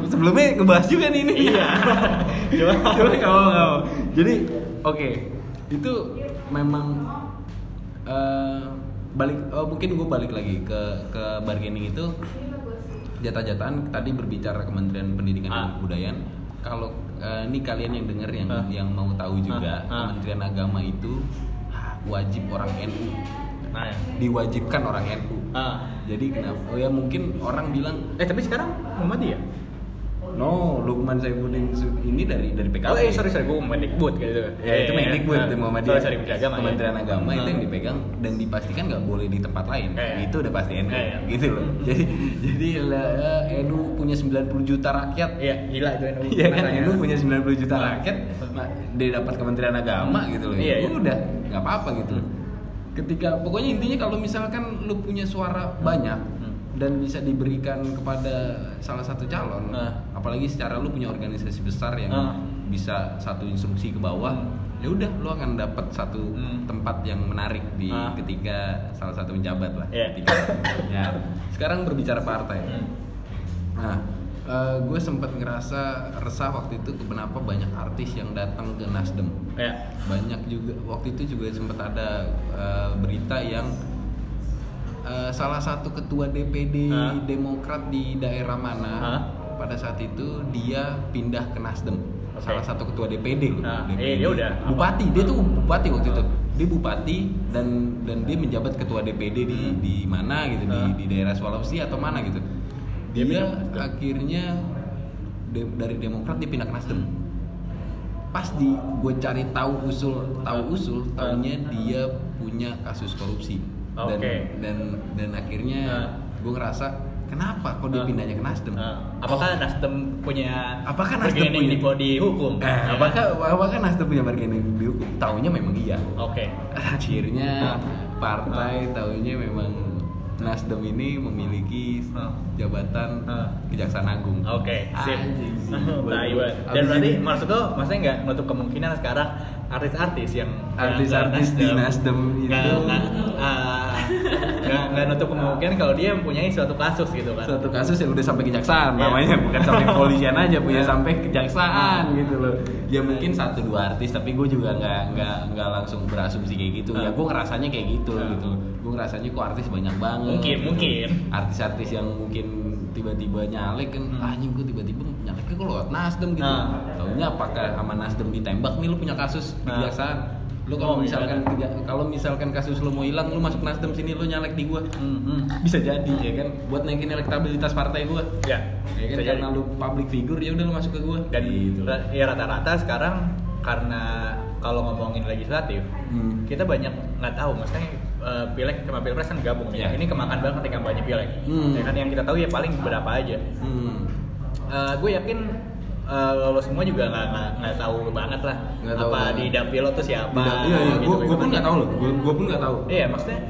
sebelumnya ngebahas juga nih ini. Iya. Coba. Coba nggak mau. Jadi oke itu memang eh, balik oh, mungkin gue balik lagi ke ke bargaining itu jatah-jatahan tadi berbicara Kementerian Pendidikan dan Ah. Kebudayaan kalau eh, ini kalian yang dengar yang Ah. yang mau tahu juga Ah, ah. Kementerian Agama itu ah, wajib orang NU Nah, diwajibkan orang NU ah. jadi kenapa oh ya mungkin orang bilang eh tapi sekarang Muhammadiyah. No Lukman Saifuddin ini dari dari PKB Oh, eh sorry sorry, gue Mendikbud gitu. Ya itu Mendikbud Nah, itu Muhammadiyah. Sorry, sorry, Menteri Agama. Kementerian ya. Agama itu yang dipegang dan dipastikan nggak boleh di tempat lain. Eh. Itu udah pasti NU. Eh, ya. Gitu loh. Jadi jadi lah, NU punya 90 juta rakyat. Iya, gila itu NU. Iya kan. NU punya 90 juta Ah. rakyat. Nah, dia dapat Kementerian Agama gitu loh. Iya, Ya iya. udah, nggak apa-apa gitu. Ketika pokoknya intinya kalau misalkan lu punya suara banyak Hmm. Dan bisa diberikan kepada salah satu calon, Ah. apalagi secara lu punya organisasi besar yang Ah. bisa satu instruksi ke bawah Hmm. ya udah lu akan dapat satu Hmm. tempat yang menarik di Ah. ketika salah satu penjabat lah Iya. Ketika- ya sekarang berbicara partai Hmm. nah gue sempat ngerasa resah waktu itu kenapa banyak artis yang datang ke Nasdem Ya. banyak juga waktu itu juga sempat ada eh, berita yang eh, salah satu ketua DPD? Demokrat di daerah mana pada saat itu dia pindah ke Nasdem salah satu ketua DPD loh. Nah, DPD. eh, dia udah. bupati, dia tuh bupati waktu itu. Dia bupati dan dan dia menjabat ketua DPD di di mana gitu di di daerah Sulawesi atau mana gitu. Dia Dia, akhirnya de- dari Demokrat dia pindah ke Nasdem. Pas di gue cari tahu usul tahu usul tahunya dia punya kasus korupsi dan Oke. dan dan akhirnya Ah. gue ngerasa kenapa kok dia Ah. pindahannya ke Nasdem? Nah, apakah Nasdem punya Apakah Nasdem punya- di, dihukum? Eh, apakah apakah Nasdem punya bargaining dihukum? Taunya memang iya. Oke. Akhirnya partai taunya memang Nasdem ini memiliki jabatan Ah. Kejaksaan Agung. Oke, sip. Anjing banget. Dan berarti maksud lo, maksudnya nggak nutup kemungkinan sekarang artis-artis yang Artis-artis di Nasdem itu- nggak nggak nutup kemungkinan kalau dia mempunyai suatu kasus gitu kan. Suatu kasus yang udah sampai kejaksaan Iya. namanya bukan sampai kepolisian aja punya Iya. sampai kejaksaan gitu loh. Ya mungkin satu dua artis tapi gue juga nggak nggak nggak langsung berasumsi kayak gitu. Ya Ah. gue ngerasanya kayak gitu Ah. gitu. Gue ngerasanya kok artis banyak banget. Mungkin, gitu. mungkin. Artis-artis yang mungkin tiba-tiba nyalek kan Hmm. ah anjing gue tiba-tiba nyaleknya kok lewat Nasdem gitu. Ah. Taunya apakah sama Nasdem ditembak nih lu punya kasus di Ah. kejaksaan. Lu Oh, kalau iya. misalkan keja- kalau misalkan kasus lu mau hilang lu masuk Nasdem sini lu nyalek di gua. Hmm, hmm. Bisa jadi ya kan buat naikin elektabilitas partai gua. Ya, Ya kan karena jadi. lu public figure ya udah lu masuk ke gua. dan gitu. ya rata-rata sekarang karena kalau ngomongin legislatif Hmm. kita banyak nggak tahu maksudnya eh, pileg sama pilpres kan gabung nih Iya. ini kemakan banget nih kampanye pileg Hmm. ya kan yang kita tahu ya paling berapa aja Hmm. gue yakin eh, lo semua juga nggak nggak tahu banget lah Nggak tahu apa banget. di dapil lo tuh siapa iya, iya. gitu, Gua, gitu gua pun kan. nggak tahu loh. Gua, gua pun nggak tahu. iya maksudnya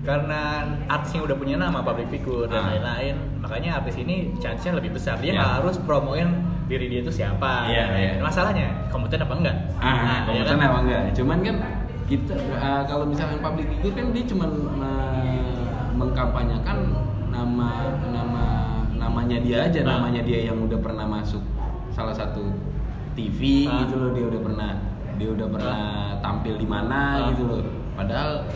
karena artis yang udah punya nama public figure dan Ah. lain-lain makanya artis ini chance-nya lebih besar dia nggak harus promoin diri dia itu siapa Iya, iya. masalahnya kompeten apa enggak Ah, Nah, kompeten ya kan? emang enggak. Cuman kan kita ah, kalau misalnya public figure kan dia cuman ah, mengkampanyekan nama nama namanya dia aja, Ah. namanya dia yang udah pernah masuk salah satu TV Ah. gitu loh, dia udah pernah dia udah pernah tampil di mana Ah. gitu loh. Padahal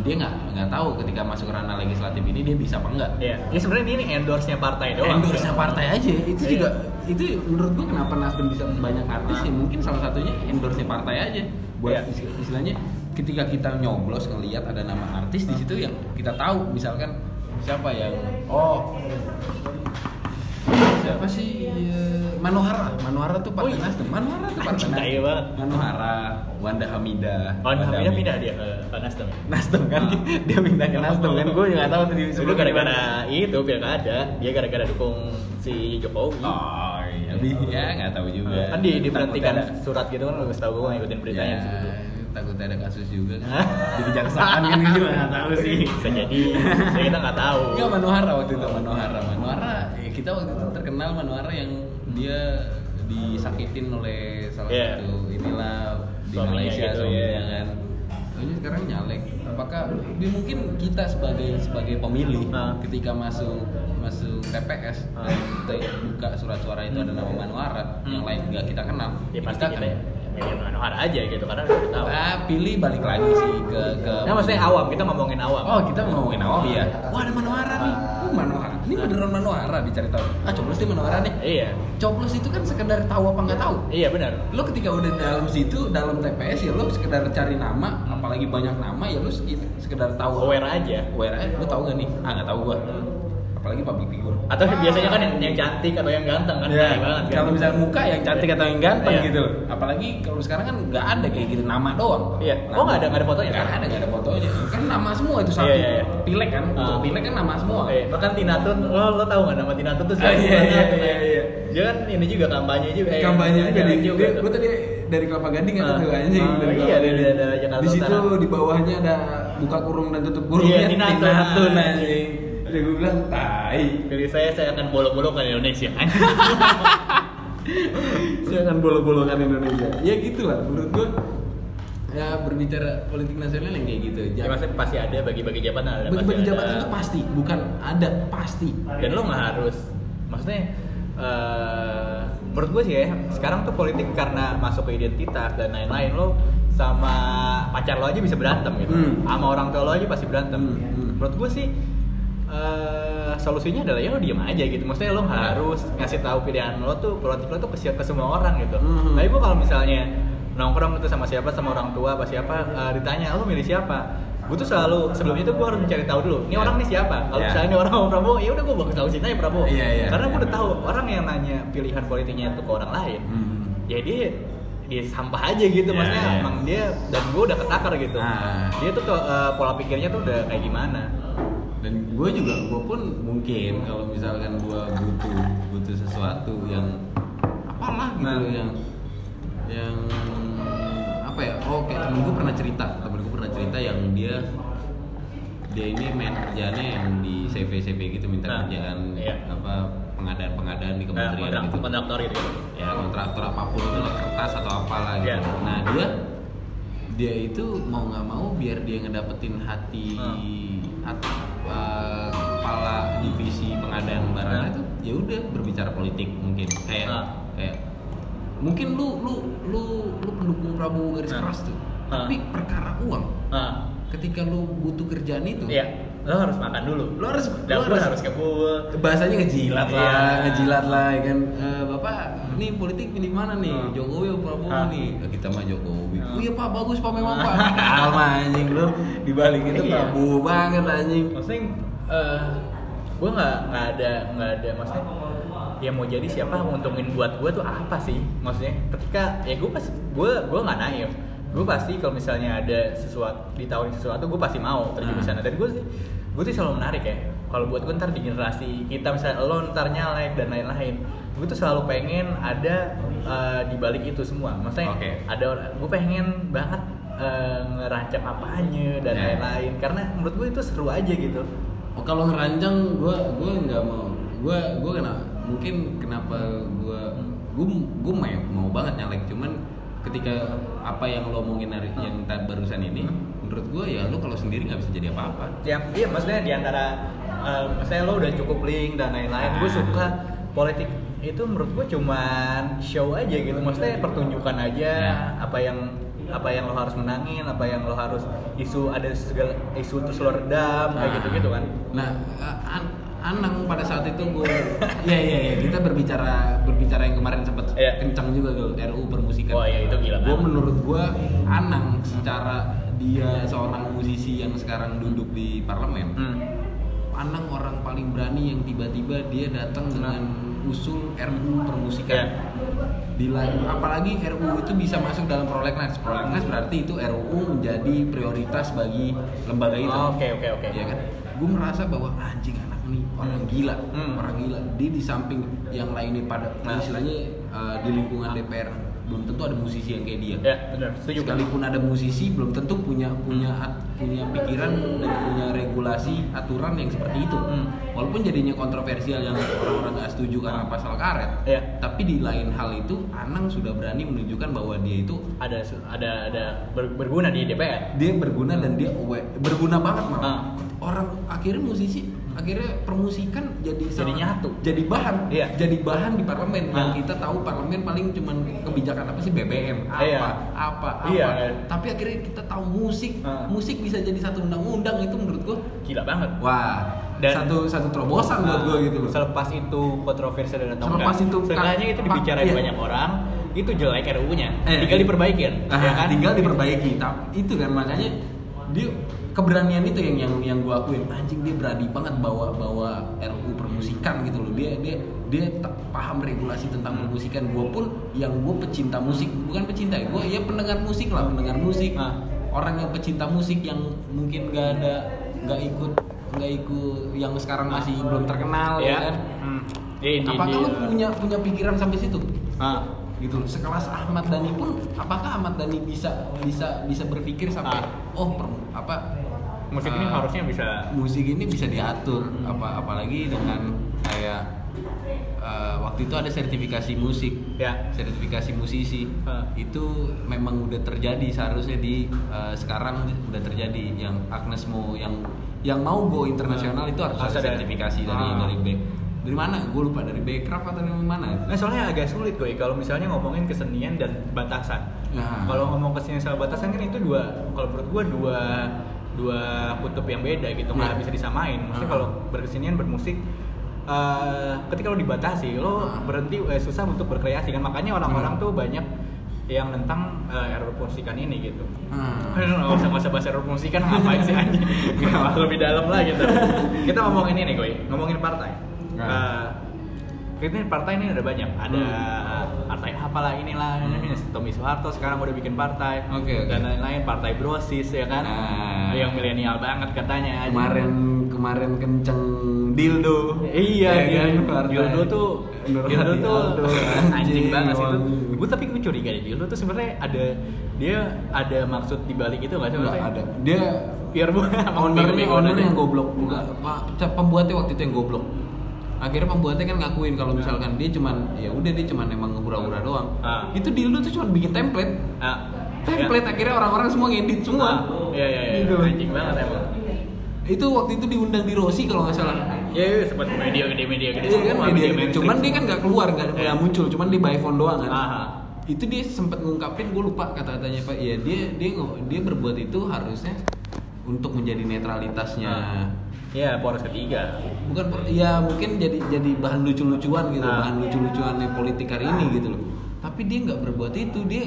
dia nggak nggak tahu ketika masuk ke ranah legislatif ini dia bisa apa enggak. Iya, ya sebenarnya ini endorse-nya partai doang. endorse partai aja itu Iya. juga itu menurut gua kenapa Nasdem bisa banyak artis ya mungkin salah satunya endorse partai aja buat Iya. isti- istilahnya ketika kita nyoblos ngelihat ada nama artis di situ yang kita tahu misalkan siapa yang oh siapa sih eh, Manohara Manohara tuh partai Oh, iya. Nasdem Manohara tuh partai Nasdem banget. Manohara Wanda Hamida Oh, Hamida pindah dia ke, ke Nasdem. Nasdem kan dia pindah ke Nasdem kan gue nggak tahu tadi Dulu gara-gara itu pilkada, dia gara-gara dukung si Jokowi. Oh iya, Bi- ya nggak tahu juga. Kan di ada- surat gitu kan lu tahu gue ngikutin beritanya ya, di situ. takut ada kasus juga kan. di kejaksaan kan juga nggak tahu sih. Bisa jadi, ya kita nggak tahu. Enggak Manohara waktu itu Manohara. Manohara ya kita waktu itu terkenal Manohara yang dia disakitin oleh salah Iya. satu inilah di Suaminya Malaysia gitu, suaminya iya. kan. Ini sekarang nyalek. Apakah mungkin kita sebagai sebagai pemilih Ah. ketika masuk masuk TPS Ah. dan kita buka surat suara itu ada nama Manohara, Hmm. yang lain nggak kita kenal. Ya pasti kita kita kan ya milih Manohara aja gitu karena udah tahu. Ah, pilih balik lagi sih ke ke Nah, maksudnya awam, kita ngomongin awam. Oh, kita ngomongin awam ya. Wah, ada Manohara nih. Oh, Manohara. Ini beneran Manohara dicari tahu. Ah, coblos deh Manohara nih. Iya. Coblos itu kan sekedar tahu apa nggak tahu. Iya benar. Lo ketika udah dalam situ, dalam TPS ya lo sekedar cari nama, apalagi banyak nama ya lo sekedar tahu. Aware aja. Aware aja. Lo tahu gak nih? Ah, nggak tahu gua. Apalagi public figure. Atau biasanya kan yang, yang cantik atau yang ganteng kan Ya, banget kan. kalau misalnya muka yang cantik atau yang ganteng Iya. gitu. Apalagi kalau sekarang kan nggak ada kayak gitu nama doang. Iya. Oh, nggak ada- nggak ada fotonya Nggak ada nggak ada fotonya. Kan nama semua itu satu. Iya, iya, iya. Pilek kan. Ah. pilek kan nama semua. Eh, bahkan Tina Tun, lo, lo tau gak nama Tina Tun tuh Ah, siapa? iya, iya, iya, iya. Dia kan ini juga kampanye juga. kampanye juga di juga. tuh. gue tadi dari kelapa gading kan Ah. tuh anjing Ah, dari iya, dari- dari Jakarta di situ di bawahnya ada buka kurung dan tutup kurungnya Iya, Tina Tun. Tun, anjing jadi gue bilang tai Pilih saya, saya akan bolong-bolongkan Indonesia. saya akan bolong-bolongkan Indonesia ya gitulah menurut gue ya berbicara politik nasional yang kayak gitu ya, maksudnya pasti ada bagi-bagi jabatan ada. bagi-bagi jabatan itu pasti bukan ada pasti Dan lo nggak harus, maksudnya eh menurut gue sih ya, sekarang tuh politik karena masuk ke identitas dan lain-lain lo sama pacar lo aja bisa berantem gitu, Hmm. sama orang tua lo aja pasti berantem. Hmm, hmm. Menurut gue sih eh, solusinya adalah ya lo diem aja gitu maksudnya lo harus ngasih tahu pilihan lo tuh politik lo tuh ke, ke semua orang gitu Hmm. tapi gue kalau misalnya nongkrong itu sama siapa sama orang tua apa siapa eh, ditanya lo milih siapa gue tuh selalu sebelum itu gue harus mencari tahu dulu ini Ya. orang nih siapa kalau Ya. misalnya ini orang mau Prabowo ya udah gue bakal tahu aja Prabowo Iya, iya, karena gue iya. udah tahu orang yang nanya pilihan politiknya itu ke orang lain Hmm. ya dia dia sampah aja gitu Iya, maksudnya iya. emang dia dan gue udah ketakar gitu Ah. dia tuh tuh, eh, pola pikirnya tuh udah kayak gimana dan gue juga gue pun mungkin kalau misalkan gue butuh butuh sesuatu yang apalah gitu Nah. yang yang apa ya oh kayak temen gue pernah cerita temen gue pernah cerita yang dia dia ini main kerjaannya yang di CV CV gitu minta Nah, kerjaan iya. apa pengadaan pengadaan di Nah, kementerian kontrak- gitu kontraktor gitu ya kontraktor apa pun itu lah kertas atau apalah gitu Iya. nah dia dia itu mau nggak mau biar dia ngedapetin hati Hmm. hati divisi pengadaan barang itu ya udah berbicara politik mungkin kayak Hmm. kayak mungkin lu lu lu lu pendukung Prabowo garis Hmm. keras tuh Hmm. tapi perkara uang Nah, ketika lu butuh kerjaan itu iya, lo harus makan dulu. lu harus lu Dapur harus kebul. bahasanya ngejilat Iya. lah, ngejilat lah ya kan. Eh, Bapak, nih politik pilih mana nih? Hmm. Jokowi atau Prabowo Hmm. nih? Ya, kita mah Jokowi. Hmm. Oh iya Pak, bagus Pak memang Pak. Alma anjing lu dibalik itu Iya. Prabowo banget anjing. Maksudnya, eh gue nggak nggak ada nggak ada maksudnya ya mau jadi siapa nguntungin buat gue tuh apa sih? Maksudnya ketika ya gue pasti gue gue nggak naif. Gue pasti kalau misalnya ada sesuatu ditawarin sesuatu gue pasti mau terjun di Hmm. sana. Dan gue sih gue tuh selalu menarik ya. Kalau buat gue ntar di generasi kita misalnya lo ntar nyalek dan lain-lain gue tuh selalu pengen ada eh, di balik itu semua. Maksudnya Oke. ada orang gue pengen banget eh, ngerancang apanya dan Ya. lain-lain. Karena menurut gue itu seru aja gitu Oh, kalau ngerancang gua gua nggak mau. Gua gua kena mungkin kenapa gua gua gua mau, mau banget nyalek cuman ketika apa yang lo omongin hari yang tadi barusan ini menurut gua ya lo kalau sendiri nggak bisa jadi apa-apa. ya iya maksudnya di antara eh, maksudnya lo udah cukup link dan lain-lain gue Ah. suka politik itu menurut gue cuman show aja gitu maksudnya pertunjukan aja Ya. apa yang apa yang lo harus menangin apa yang lo harus isu ada segala isu terus lo redam kayak Nah, gitu gitu kan Nah, uh, an- Anang pada saat itu gue, ya ya ya kita berbicara berbicara yang kemarin sempat Iya. kencang juga tuh RUU permusikan. Wah, iya, itu gila Gue menurut gue Anang secara dia seorang musisi yang sekarang duduk di parlemen, hmm. Anang orang paling berani yang tiba-tiba dia datang dengan usul RUU permusikan. Iya. Di lain, apalagi RUU itu bisa masuk dalam prolegnas. Prolegnas berarti itu RUU menjadi prioritas bagi lembaga itu. Oh, oke oke oke Ya kan? Gue merasa bahwa anjing anak nih orang gila, Hmm. orang gila. Dia di samping yang lainnya pada Nah. istilahnya uh, di lingkungan DPR belum tentu ada musisi yang kayak dia. ya benar setuju Sekalipun ada musisi belum tentu punya punya at- punya pikiran dan punya regulasi aturan yang seperti itu. Hmm. Walaupun jadinya kontroversial yang orang-orang nggak setuju karena pasal karet. Iya. Tapi di lain hal itu Anang sudah berani menunjukkan bahwa dia itu ada ada ada ber- berguna di DPR dia berguna dan dia aware. berguna banget malah. Ah. Orang akhirnya musisi akhirnya permusikan jadi Jadi nyatu. jadi bahan Iya. jadi bahan di parlemen yang Ah. kita tahu parlemen paling cuman kebijakan apa sih BBM apa Iya. apa apa Iya, kan? tapi akhirnya kita tahu musik Ah. musik bisa jadi satu undang-undang itu menurut gua gila banget wah Dan- satu satu terobosan buat gua gitu loh Selepas itu kontroversial dan atau Selepas enggak, itu, seenggaknya Kak, itu dibicarain iya. banyak orang, itu jelek RUU-nya. Eh, tinggal iya. diperbaikin, Ah, ya kan? tinggal diperbaiki itu kan makanya dia keberanian itu yang yang yang gua akuin. Anjing dia berani banget bawa bawa RUU permusikan gitu loh. Dia dia dia tak paham regulasi tentang permusikan. Gua pun yang gua pecinta musik bukan pecinta ya gua ya pendengar musik lah pendengar musik. Ah. orang yang pecinta musik yang mungkin gak ada nggak ikut nggak ikut yang sekarang masih belum terkenal ya, kan? Hmm. Ini- apakah lu punya punya pikiran sampai situ? Ah. Gitu loh. sekelas Ahmad Dhani pun apakah Ahmad Dhani bisa bisa bisa berpikir sampai Ah. oh per- apa musik ini eh, harusnya bisa musik ini bisa diatur apa apalagi dengan kayak eh, waktu itu ada sertifikasi musik ya. sertifikasi musisi Ah. itu memang udah terjadi seharusnya di eh, sekarang udah terjadi yang Agnes mau yang yang mau go internasional Ah. itu harus ada sertifikasi dari Ah. dari dari mana gue lupa dari Backcraft atau dari mana Nah, soalnya agak sulit gue kalau misalnya ngomongin kesenian dan batasan. Nah. Kalau ngomong kesenian sama batasan kan itu dua, kalau menurut gue dua dua kutub yang beda gitu nggak Iya. bisa disamain maksudnya Ah. kalau berkesenian bermusik eh, ketika lo dibatasi lo Ah. berhenti eh, susah untuk berkreasi kan makanya orang-orang Hmm. tuh banyak yang tentang eh, era musikan ini gitu Hmm. Aduh, usah nggak usah bahas era musikan ngapain sih masuk lebih dalam lah gitu kita ngomongin ini gue ngomongin partai Nah. Ini partai ini ada banyak ada partai apalah inilah ini Tommy Soeharto sekarang udah bikin partai Hmm. Oke, oke. dan lain-lain partai brosis ya kan Nah. yang milenial banget katanya kemarin kemarin kenceng dildo Iya, Ya dia kan, partai. Dildo tuh Dildo tuh Aldo, anjing anjing, banget sih itu. Gue tapi gue curiga deh Dildo tuh sebenarnya ada dia ada maksud di balik itu nggak sih? Nggak ada dia Biar ownernya ownernya aja. yang goblok bukan pak pembuatnya waktu itu yang goblok akhirnya pembuatnya kan ngakuin kalau misalkan dia cuman ya udah dia cuman emang hura-hura doang Ah. itu dildo tuh cuma bikin template Ah, template akhirnya orang-orang semua ngedit ya. semua Ah, Iya iya iya. Gitu. Anjing banget emang. itu waktu itu diundang di Rossi kalau nggak salah Iya iya sempat media gede media gede Iya kan semua, media, mainstream cuman dia kan nggak keluar nggak Iya. nggak muncul cuman di by phone doang kan Ah, ah. itu dia sempat ngungkapin gue lupa kata-katanya pak ya dia dia dia berbuat itu harusnya untuk menjadi netralitasnya Iya poros ketiga. bukan ya mungkin jadi jadi bahan lucu-lucuan gitu Nah. bahan lucu-lucuannya politik hari ini gitu loh tapi dia nggak berbuat itu dia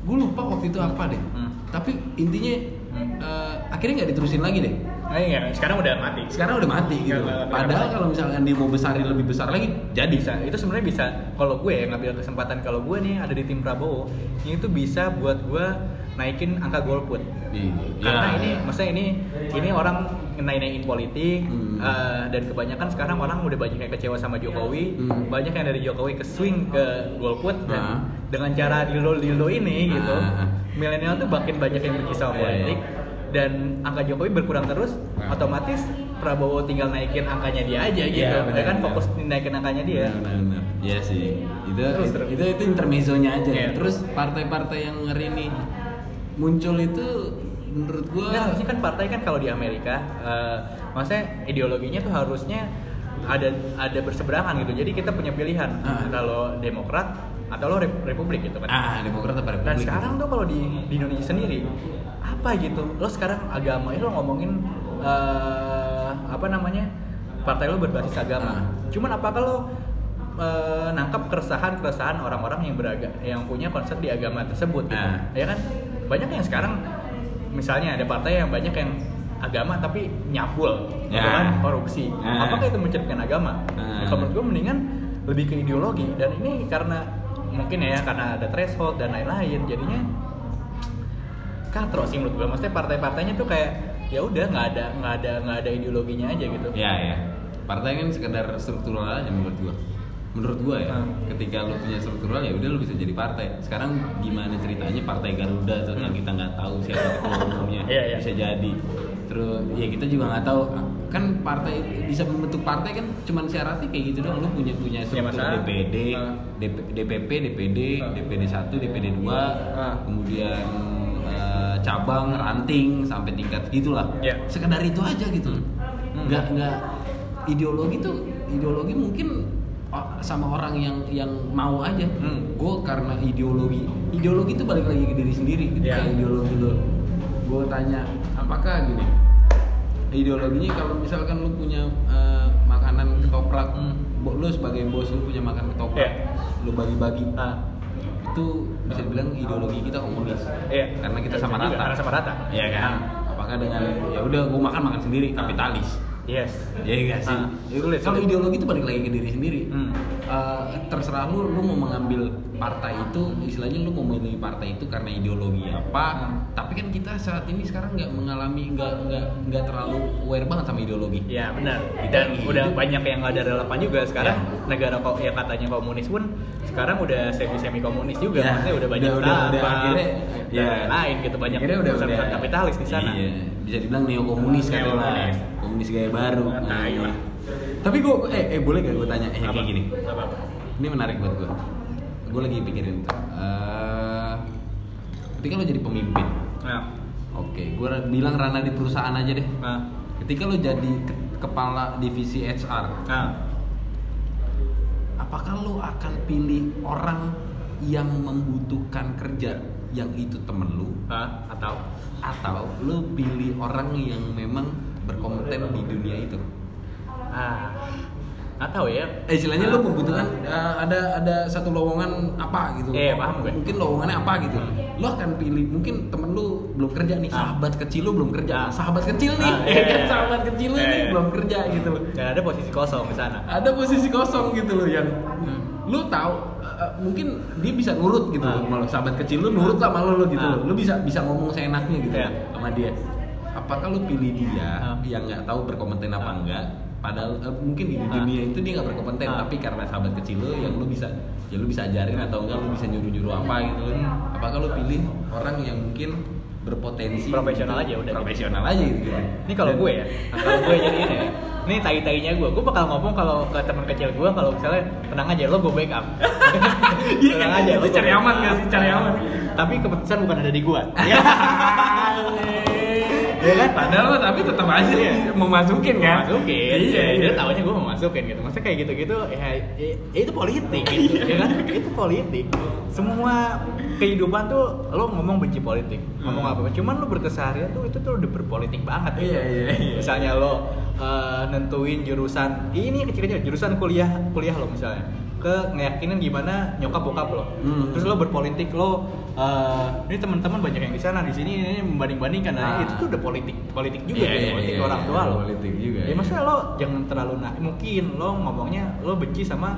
gue lupa waktu itu apa deh Hmm. tapi intinya Hmm. eh, akhirnya nggak diterusin lagi deh Ah, iya sekarang udah mati. sekarang udah mati gitu Nggak- nggak- padahal kalau misalkan dia mau besarin lebih besar lagi jadi bisa itu sebenarnya bisa kalau gue ya ngambil kesempatan kalau gue nih ada di tim Prabowo ini tuh bisa buat gue naikin angka golput Iya. karena Ya. ini maksudnya ini ini orang ngenai-nain politik Hmm. eh, dan kebanyakan sekarang orang udah banyak yang kecewa sama Jokowi Hmm. banyak yang dari Jokowi ke swing ke golput dan Ah. dengan cara dildo dildo ini gitu Ah. milenial tuh makin banyak yang benci sama Iya, politik iya. dan angka Jokowi berkurang terus Ah. otomatis Prabowo tinggal naikin angkanya dia aja gitu Iya, ya benar, kan benar. fokus naikin angkanya dia Benar-benar. Iya sih. Itu Terus, itu, terus. itu itu intermezzonya aja. Iya. Terus partai-partai yang hari ini muncul itu menurut gua Nah, harusnya kan partai kan kalau di Amerika, eh, maksudnya ideologinya tuh harusnya ada ada berseberangan gitu. Jadi kita punya pilihan Ah. kalau Demokrat atau lo Rep- Republik gitu kan. ah Demokrat apa Republik? Dan sekarang tuh kalau di, di Indonesia sendiri apa gitu? Lo sekarang agama lo ngomongin eh, apa namanya partai lo berbasis agama. Ah. Cuman apakah lo eh, nangkap keresahan keresahan orang-orang yang beraga yang punya konsep di agama tersebut gitu. Ah. Ya kan banyak yang sekarang misalnya ada partai yang banyak yang agama tapi nyapul, Ya. gitu kan korupsi. Ah. Apakah itu mencerminkan agama? Ah. Kalau menurut gue mendingan lebih ke ideologi dan ini karena mungkin ya karena ada threshold dan lain-lain jadinya katro sih menurut gue maksudnya partai-partainya tuh kayak ya udah nggak ada nggak ada nggak ada ideologinya aja gitu Ya ya. Partai kan sekedar struktural aja menurut gua. Menurut gua ya, Hmm. ketika lu punya struktural ya udah lu bisa jadi partai. Sekarang gimana ceritanya partai Garuda tuh yang Hmm. kita nggak tahu siapa ketua umumnya Iya, iya. bisa jadi. Terus ya kita juga nggak tahu kan partai bisa membentuk partai kan cuman syaratnya kayak gitu doang lu punya punya Ya, struktur masalah. DPD. DP- DPP, DPD, Hmm. DPD 1, DPD 2, Hmm. kemudian eh, cabang, ranting sampai tingkat gitulah. Ya. Sekedar itu aja gitu. Hmm. Nggak nggak ideologi tuh ideologi mungkin sama orang yang yang mau aja. Hmm. Gue karena ideologi, ideologi itu balik lagi ke diri sendiri. Gitu. Ya. Kayak ideologi lo. Gue tanya, apakah gini? Ideologinya kalau misalkan lu punya eh, makanan ketoprak, Hmm. lu sebagai bos lu punya makan ketoprak, Ya. lu bagi-bagi. Ah, Itu bisa dibilang ideologi kita komunis. iya Karena kita Bisa sama rata. karena sama rata Iya kan? Apakah dengan ya udah gue makan makan sendiri kapitalis. Yes Iya enggak sih? Ah, Kalau ideologi itu balik lagi ke diri sendiri. Hmm. Eh, terserah lu, lu mau mengambil partai itu, istilahnya lu mau memilih partai itu karena ideologi apa. Hmm. Tapi kan kita saat ini sekarang nggak mengalami, nggak nggak nggak terlalu aware banget sama ideologi. Iya benar. Kita Dan hidup- udah banyak yang nggak ada relevan juga sekarang Ya. negara kok yang katanya komunis pun sekarang udah semi semi komunis juga. Ya, Maksudnya udah banyak udah, udah, udah, akhirnya, ya. lain gitu banyak Akhirnya udah udah kapitalis di sana. Iya, bisa dibilang neo komunis kan Neo-komunis. Komunis gaya baru. Ah, tai lah. Tapi gue, eh, eh boleh gak gue tanya eh, Apa? kayak gini? Apa apa? Ini menarik buat gue. Gue lagi pikirin tuh. Eh, ketika lo jadi pemimpin, Nah, oke, gue bilang rana di perusahaan aja deh. nah, Ketika lo jadi ke- kepala divisi HR, nah. apakah lo akan pilih orang yang membutuhkan kerja yang itu temen lu Hah? atau atau lu pilih orang yang memang berkompeten di dunia itu ah nggak tahu ya eh istilahnya lu membutuhkan uh, ada ada satu lowongan apa gitu Iya, paham gue. mungkin lowongannya apa gitu lu akan pilih mungkin temen lu belum kerja nih Ah. sahabat kecil lu belum kerja Ah. sahabat kecil nih Ah, iya, kan iya. sahabat kecil Iya, nih iya. belum kerja gitu loh dan ada posisi kosong di sana ada posisi kosong gitu loh yang Hmm. lu tahu uh, mungkin dia bisa nurut gitu Ah. loh sahabat kecil lu nurut lah malu lu gitu Ah. loh lu bisa bisa ngomong seenaknya gitu Iya. sama dia apakah lu pilih dia Ah. yang nggak tahu berkompeten apa Ah. enggak padahal eh, mungkin di Ah. dunia itu dia nggak berkompeten Ah. tapi karena sahabat kecil lu yang lu bisa ya lu bisa ajarin atau enggak lu bisa nyuruh nyuruh apa gitu loh Hmm. apakah lu pilih orang yang mungkin berpotensi Profesional aja udah. profesional aja gitu ini kalau gue ya kalau gue jadi ini ya, ini tai tainya gue gue bakal ngomong kalau ke teman kecil gue kalau misalnya tenang aja lo gue backup Iya, tenang aja lo cari aman backup. nggak sih? Cari aman. tapi keputusan bukan ada di gue ya Iya kan? Padahal mah tapi tetap aja Iya. mau masukin kan? masukin Iya, iya. dia tahunya gue mau masukin gitu maksudnya kayak gitu-gitu ya, ya, ya itu politik gitu ya kan itu politik semua kehidupan tuh lo ngomong benci politik ngomong Hmm. apa cuman lo berkeseharian tuh itu tuh udah berpolitik banget gitu. Iya, iya, iya. misalnya lo eh, nentuin jurusan ini kecil-kecil jurusan kuliah kuliah lo misalnya ke ngeyakinin gimana nyokap bokap lo Hmm. terus lo berpolitik lo eh, ini teman-teman banyak yang di sana di sini ini membanding-bandingkan nah, Ah. itu tuh udah politik politik juga Iya, tuh, iya, politik iya, orang iya, tua lo politik juga, ya iya. maksudnya lo jangan terlalu nah mungkin lo ngomongnya lo benci sama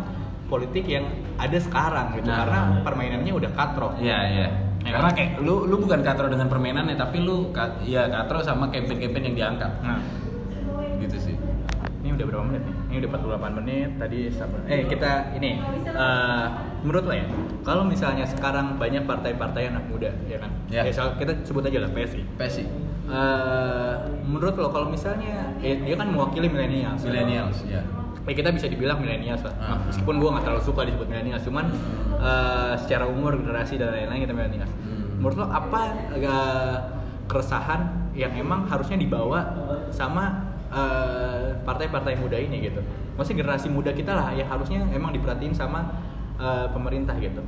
politik yang ada sekarang gitu Nah. karena permainannya udah katro Iya, iya. Ya Karena kan? kayak lu lu bukan katro dengan permainannya tapi lu ya katro sama campaign-campaign yang diangkat. nah Gitu sih. Ini udah berapa menit nih? Ini udah 48 menit tadi sabar. Eh kita ini eh, menurut lo ya, kalau misalnya sekarang banyak partai-partai anak muda, ya kan? Ya. soal- kita sebut aja lah PSI. Pesi. Eh, menurut lo kalau misalnya eh, dia kan mewakili milenial, Millennials, ya. Ya kita bisa dibilang milenial lah. Ah. Meskipun gua nggak terlalu suka disebut milenial, cuman eh, secara umur, generasi dan lain-lain kita milenial. Hmm. Menurut lo apa eh, keresahan yang emang harusnya dibawa sama eh, partai-partai muda ini gitu? Maksudnya generasi muda kita lah yang harusnya emang diperhatiin sama eh, pemerintah gitu.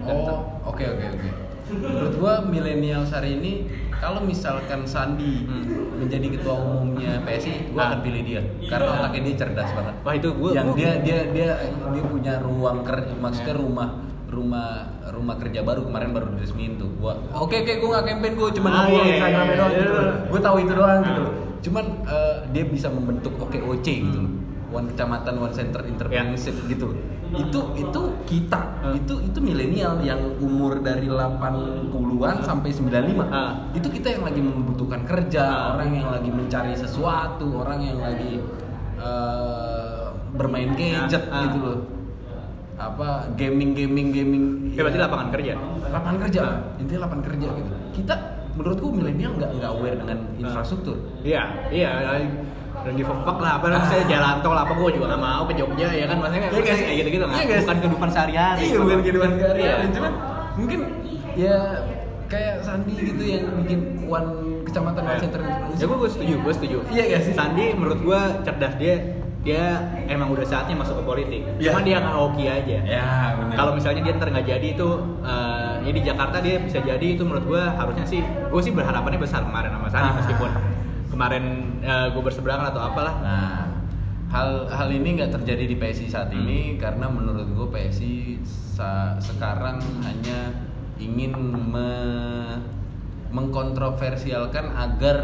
Dan ter- Oh, oke oke oke. Menurut gua milenial hari ini kalau misalkan Sandi Hmm. menjadi ketua umumnya PSI, gua Ah. akan pilih dia karena otaknya dia cerdas banget. Wah itu gua yang gua- dia dia dia dia punya ruang kerja maksudnya rumah rumah rumah kerja baru kemarin baru diresmiin tuh gua oke oke gua nggak campaign gua cuma Ah, ngomong iya, iya, Instagramnya iya, doang iya. gitu loh. gua tahu itu doang gitu Ah. loh cuman eh, dia bisa membentuk OKOC gitu Hmm. loh. One kecamatan one center entrepreneurship gitu loh. Itu itu kita. Ah. itu itu milenial yang umur dari 80-an sampai 95 Ah. itu kita yang lagi membutuhkan kerja Ah. orang yang lagi mencari sesuatu orang yang lagi eh, bermain gadget ah. gitu loh. Apa gaming gaming gaming. Ya, berarti lapangan kerja. lapangan kerja. Intinya lapangan kerja gitu. Kita menurutku milenial nggak nggak aware dengan Ah. infrastruktur Iya, iya. Dan give a fuck lah, apa namanya Ah. jalan tol apa gue juga gak mau ke Jogja ya kan maksudnya Iya kayak gitu-gitu nggak? Iya nggak bukan kehidupan sehari-hari. iya bukan kehidupan Iya. sehari-hari cuman mungkin ya kayak Sandi gitu yang bikin one kecamatan one center Ya gue, setuju, gue setuju. Iya nggak sih? Sandi menurut gue cerdas dia dia emang udah saatnya masuk ke politik. Iya. Cuma dia nggak hoki aja. ya benar Kalau misalnya dia ntar nggak jadi itu, ya di Jakarta dia bisa jadi itu menurut gue harusnya sih, gue sih berharapannya besar kemarin sama Sandi Ah. meskipun kemarin eh, gue berseberangan atau apalah. Nah, hal hal ini nggak terjadi di PSI saat Hmm. ini karena menurut gue PSI sa- sekarang hanya ingin me- mengkontroversialkan agar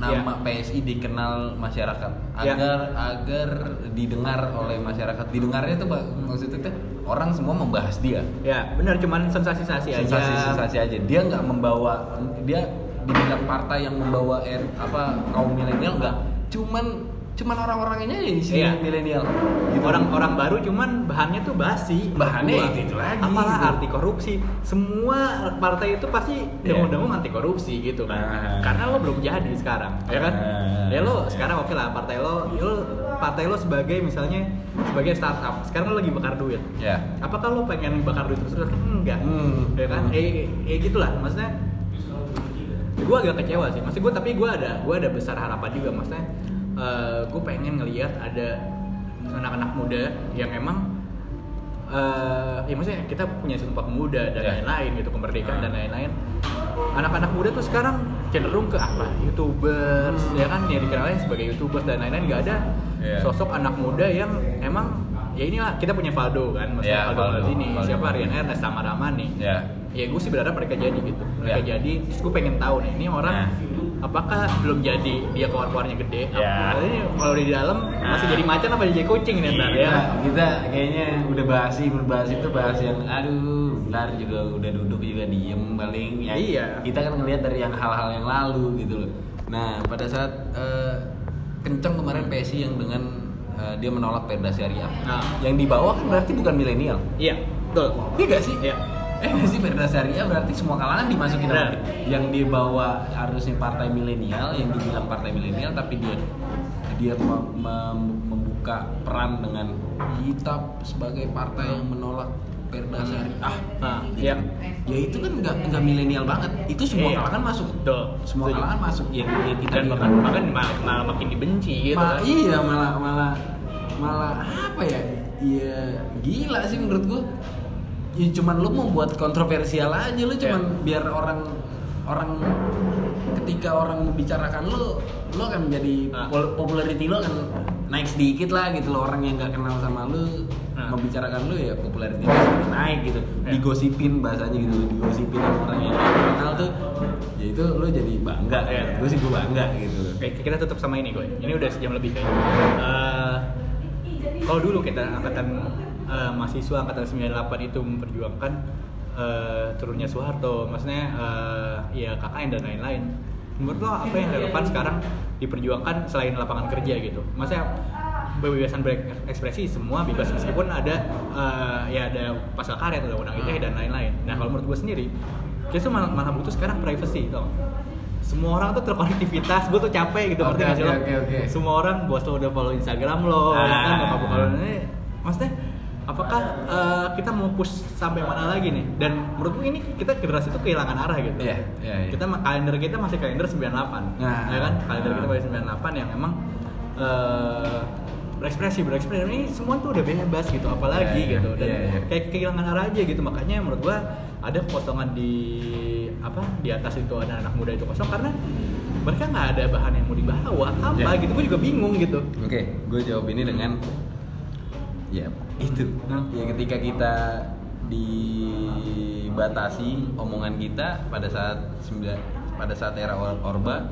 nama PSI dikenal masyarakat, Ya. agar agar didengar oleh masyarakat. Didengarnya itu Pak, maksudnya tuh orang semua membahas dia. Ya benar, cuman sensasi-sensasi aja. Sensasi-sensasi aja. Dia nggak membawa dia dibilang partai yang membawa er, apa kaum milenial nggak. Cuman cuman orang-orangnya aja di sini Iya. milenial. Gitu. Orang-orang baru cuman bahannya tuh basi. Bahannya Gua. itu-itu lagi, Apalah gitu. arti korupsi. Semua partai itu pasti Iya. dengung-dengung anti korupsi gitu kan. Nah. Karena lo belum jadi sekarang, ya kan? Nah. Ya lo sekarang oke lah partai lo, lo partai lo sebagai misalnya sebagai startup. Sekarang lo lagi bakar duit. Ya. Apakah lo pengen bakar duit terus? Enggak. Hmm. Ya kan? Hmm. Eh, eh gitulah maksudnya gue agak kecewa sih maksud gue tapi gue ada gue ada besar harapan juga maksudnya gue pengen ngelihat ada anak-anak muda yang emang eh ya maksudnya kita punya sumpah pemuda dan Ya. lain-lain gitu kemerdekaan Ah. dan lain-lain anak-anak muda tuh sekarang cenderung ke apa youtubers ya kan ya dikenalnya sebagai youtubers dan lain-lain nggak ada Iya. sosok anak muda yang emang ya inilah kita punya Faldo kan maksudnya Faldo Faldo. Maldini Faldo siapa. Rian Ernest sama Ramani Ya. ya gue sih berharap mereka jadi gitu mereka Ya. jadi terus gue pengen tahu nih ini orang Nah. Apakah belum jadi dia keluar-keluarnya gede. Apa- ini kalau di dalam masih Nah. jadi macan apa jadi kucing nih ntar ya kita, kita kayaknya udah bahas sih bahas itu bahas yang aduh benar juga udah duduk juga diem paling. Ya Iya. kita kan ngelihat dari yang hal-hal yang lalu gitu loh. Nah pada saat eh, kenceng kemarin PSI yang dengan eh, dia menolak perda syariah. Nah. yang dibawa kan berarti bukan milenial. Iya betul. Iya gak sih? Iya Eh sih perda syariah berarti semua kalangan dimasukin dia. Yang dibawa harusnya partai milenial, yang dibilang partai milenial tapi dia dia mem- mem- membuka peran dengan kita sebagai partai yang menolak perda syariah. nah Gitu. iya Ya itu kan nggak nggak milenial banget. Itu semua Iya. kalangan masuk. Betul. Semua Setuju. kalangan masuk. Yang, yang kita dan bahkan bahkan malah, malah makin dibenci gitu Ma- kan iya malah malah malah apa ya iya gila sih menurut gua ya cuman lu mau buat kontroversial aja lu cuman Iya. biar orang orang ketika orang membicarakan lu lu akan menjadi Ah. popularity lu akan naik sedikit lah gitu loh orang yang nggak kenal sama lu Ah. membicarakan lu ya popularity lu naik gitu Iya. digosipin bahasanya gitu digosipin sama orang yang kenal tuh ya itu lu jadi bangga Iya. gue sih gue bangga gitu Oke, kita tutup sama ini gue. Ini udah sejam lebih kayaknya. Eh, kalau dulu kita angkatan eh, mahasiswa angkatan 98 itu memperjuangkan eh, turunnya Soeharto, maksudnya eh, ya KKN dan lain-lain. Menurut lo apa yang relevan sekarang diperjuangkan selain lapangan kerja gitu? Maksudnya kebebasan berekspresi semua bebas meskipun ada eh, ya ada pasal karet ada undang ITE dan lain-lain. Nah kalau menurut gue sendiri, kita tuh malah, malah butuh sekarang privacy, tau semua orang tuh terkonektivitas, gue tuh capek gitu ngerti oke, lo? oke, oke. Semua orang bos lo udah follow Instagram lo, ya kan Ah. bakal buka ini. Maksudnya apakah eh, kita mau push sampai mana lagi nih? Dan menurut gue ini kita generasi itu kehilangan arah gitu. Iya, iya, iya. Kita kalender kita masih kalender 98. Nah. ya kan? Kalender kita Nah. masih 98 yang emang eh berekspresi berekspresi ini semua tuh udah bebas gitu apalagi Iya, iya, gitu dan iya, iya. kayak kehilangan arah aja gitu makanya menurut gua ada kekosongan di apa di atas itu ada anak muda itu kosong karena mereka nggak ada bahan yang mau dibawa apa Iya. gitu gue juga bingung gitu Oke, gue jawab ini dengan ya itu. Ya ketika kita dibatasi omongan kita pada saat sembilan pada saat era Or- Orba,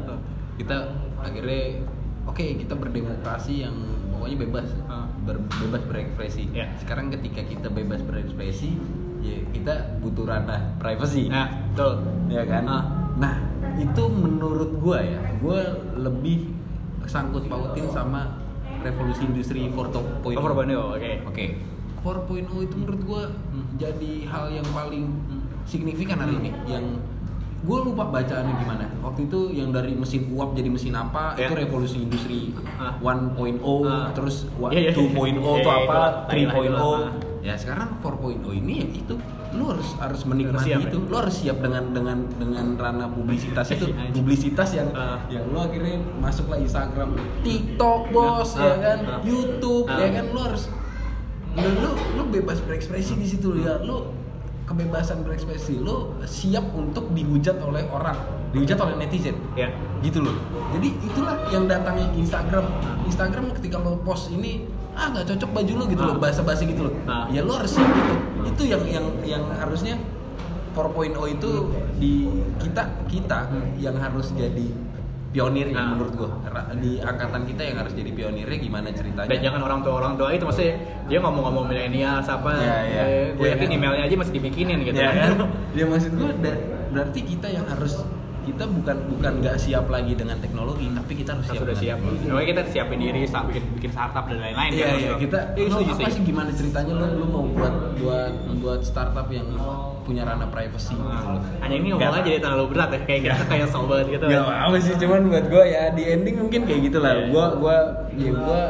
kita akhirnya oke kita berdemokrasi yang pokoknya bebas, Hmm. ber- bebas berekspresi. Ya. Sekarang ketika kita bebas berekspresi, ya kita butuh ranah privacy nah betul ya kan Ah. nah itu menurut gua ya gua lebih sangkut pautin sama revolusi industri 4.0 cover Borneo oke oke 4.0 itu menurut gua Hmm. jadi hal yang paling Hmm. signifikan hari ini yang gue lupa bacaannya gimana waktu itu yang dari mesin uap jadi mesin apa Ya. itu revolusi industri Ah. 1.0 Ah. terus wa- Iya, iya, iya. 2.0 Iya, itu iya, apa itulah, itulah, 3.0 itulah. ya sekarang 4.0 ini ya itu lu harus harus menikmati Harus siap, itu. ya? lu harus siap dengan dengan dengan ranah publisitas itu. Publisitas yang Ah. yang lu akhirnya masuklah Instagram TikTok bos Ah, ya kan? ah. YouTube Ah. ya kan? Lu harus lu lu, lu bebas berekspresi di situ ya. Lu kebebasan berekspresi lu siap untuk dihujat oleh orang. Dihujat oleh netizen. Ya. Gitu loh. Jadi itulah yang datangnya Instagram. Instagram ketika lo post ini ah nggak cocok baju lo gitu loh Ah. bahasa basi gitu loh Ah. ya lo harus siap gitu itu yang yang yang harusnya 4.0 itu di kita kita yang harus jadi pionirnya Ah. menurut gua di angkatan kita yang harus jadi pionirnya gimana ceritanya dan jangan orang tua orang tua itu maksudnya dia ngomong-ngomong milenial siapa Ya, ya. eh, gue Ya, yakin kan? emailnya aja masih dibikinin gitu ya kan ya maksud gua berarti kita yang harus kita bukan bukan nggak siap lagi dengan teknologi tapi kita harus kita siap sudah siap. Pokoknya kita siapin diri bikin bikin startup dan lain-lain Iya kan, iya kita Iya, lu setuju apa sih. gimana ceritanya lu lu mau buat buat buat startup yang punya ranah privacy gitu loh. Nah, hanya ini ngomongnya Nggak- jadi terlalu berat ya kayak kita kayak sok banget gitu Gak apa sih cuman buat gua ya di ending mungkin kayak gitulah. Iya. Gua gua ya gua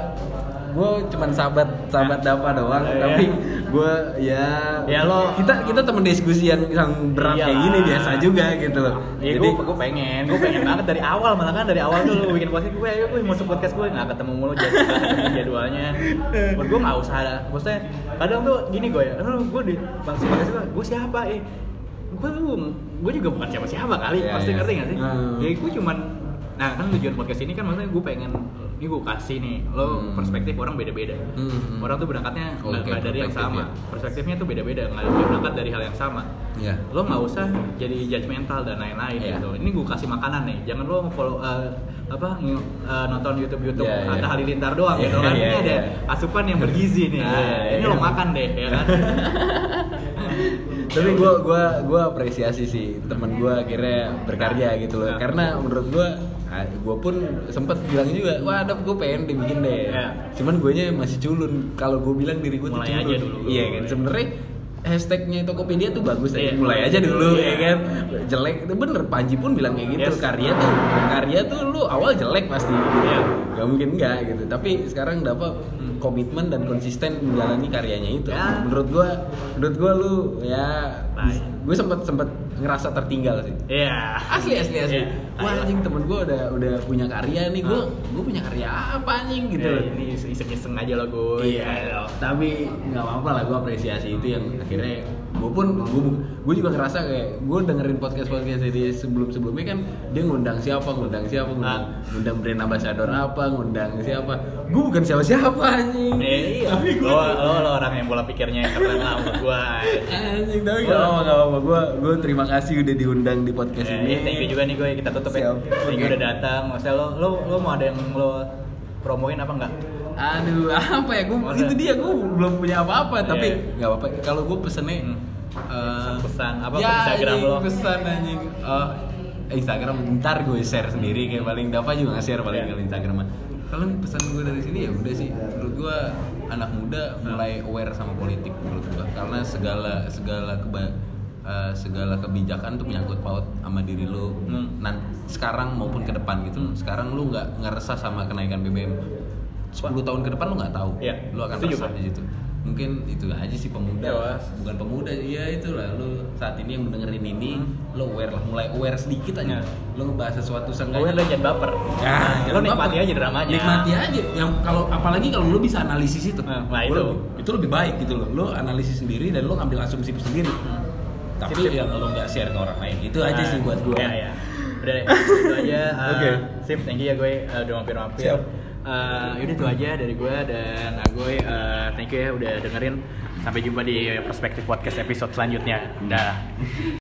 gue cuman sahabat sahabat Dava doang Iya. tapi gue ya Ya, lo- kita kita temen diskusi yang yang berat Iyalah. kayak gini biasa juga gitu loh Ya jadi gue, pengen, gue pengen banget dari awal malah kan dari awal tuh bikin podcast gue, ayo gue masuk podcast gue nggak ketemu mulu jadwal jadwalnya. Menurut gue nggak usah ada, maksudnya kadang tuh gini gue ya, lu gue di masuk podcast gue, gue siapa eh gue tuh gue juga bukan siapa siapa kali, Iya, pasti iya. ngerti nggak sih? Hmm. Ya gue cuman Nah kan tujuan podcast ini kan maksudnya gue pengen ini gue kasih nih lo Hmm. perspektif orang beda-beda Hmm. orang tuh berangkatnya nggak nggak dari yang sama ya. perspektifnya tuh beda-beda nggak berangkat dari hal yang sama ya lo nggak usah jadi judgmental dan lain-lain Iya. gitu. Ini gue kasih makanan nih, jangan lo follow eh, apa eh, nonton YouTube YouTube Iya, iya. Atta Halilintar doang Iya, gitu kan. iya, ini ada iya. asupan yang bergizi nih. Ah, ini iya. lo makan deh ya kan. tapi gue gua gua apresiasi sih teman gue akhirnya berkarya gitu loh Nah. karena menurut gue gue pun sempet bilang juga wah ada gue pengen dibikin deh Iya. cuman gue nya masih culun kalau gue bilang diri gue tuh culun aja dulu. iya kan sebenarnya hashtagnya Tokopedia tuh bagus Iya. ya. mulai aja dulu Iya. ya kan jelek itu bener Panji pun bilang kayak gitu Yes. karya tuh karya tuh lu awal jelek pasti Iya. gak mungkin enggak gitu tapi sekarang dapat komitmen dan konsisten menjalani karyanya itu Ya. menurut gua menurut gua lu ya Baik. gue sempet sempet ngerasa tertinggal sih Iya. asli asli asli Iya. wah anjing temen gue udah udah punya karya nih gue Ah. gue punya karya apa anjing gitu loh. ini iseng-iseng aja lo gue. Iya, tapi nggak apa-apa lah gue apresiasi itu yang akhirnya gue pun gue gue juga ngerasa kayak gue dengerin podcast podcast dari sebelum sebelumnya kan dia ngundang siapa ngundang siapa ngundang, Ah. ngundang brand ambassador apa ngundang siapa gue bukan siapa siapa anjing Eh, iya. tapi gue Lo, lo, lo orang yang pola pikirnya keren lah menurut gue. anjing tapi gak apa gak apa gue gue terima kasih udah diundang di podcast Ya, ini iya, thank you juga nih gue kita tutup ya. Thank you udah datang. Maksudnya lo, lo, lo mau ada yang lo promoin apa enggak? Aduh, apa ya? Gue itu dia, gue belum punya apa-apa. Iya. Tapi nggak apa-apa. Kalau gue pesennya Hmm. Eh, Pesan apa ya, Instagram anjing, lo? Pesan anjing. Eh, Instagram ntar gue share sendiri kayak paling Dava juga nge-share paling Iya. kalau Instagram. Kalau pesan gue dari sini ya udah sih. Menurut gue anak muda mulai aware sama politik menurut gue karena segala segala keba eh, segala kebijakan tuh menyangkut paut sama diri lo Hmm. nan sekarang maupun ke depan gitu sekarang lu nggak ngerasa sama kenaikan BBM 10 tahun ke depan lu nggak tahu Iya, lu akan setuju, resah di situ mungkin itu aja sih pemuda Ya, bukan pemuda ya itulah lu saat ini yang mendengarin ini Hmm. lu aware lah mulai aware sedikit aja Ya. lu ngebahas sesuatu Gue seenggaknya udah jangan baper. Ya, lo jangan nikmati baper. aja dramanya. Nikmati aja. Yang kalau apalagi kalau lu bisa analisis itu. Nah, nah, itu. lebih- itu lebih baik gitu loh. Lu analisis sendiri dan lu ngambil asumsi sendiri. Tapi Sip, sip. yang lu nggak share ke orang lain. Itu aja sih buat gua. Ya, ya. Udah deh, itu aja. uh, Oke. Sip, thank you ya gue uh, udah mampir-mampir. Siap. Uh, yaudah itu aja dari gue dan Agoy. Uh, thank you ya udah dengerin. Sampai jumpa di perspektif podcast episode selanjutnya. Dah.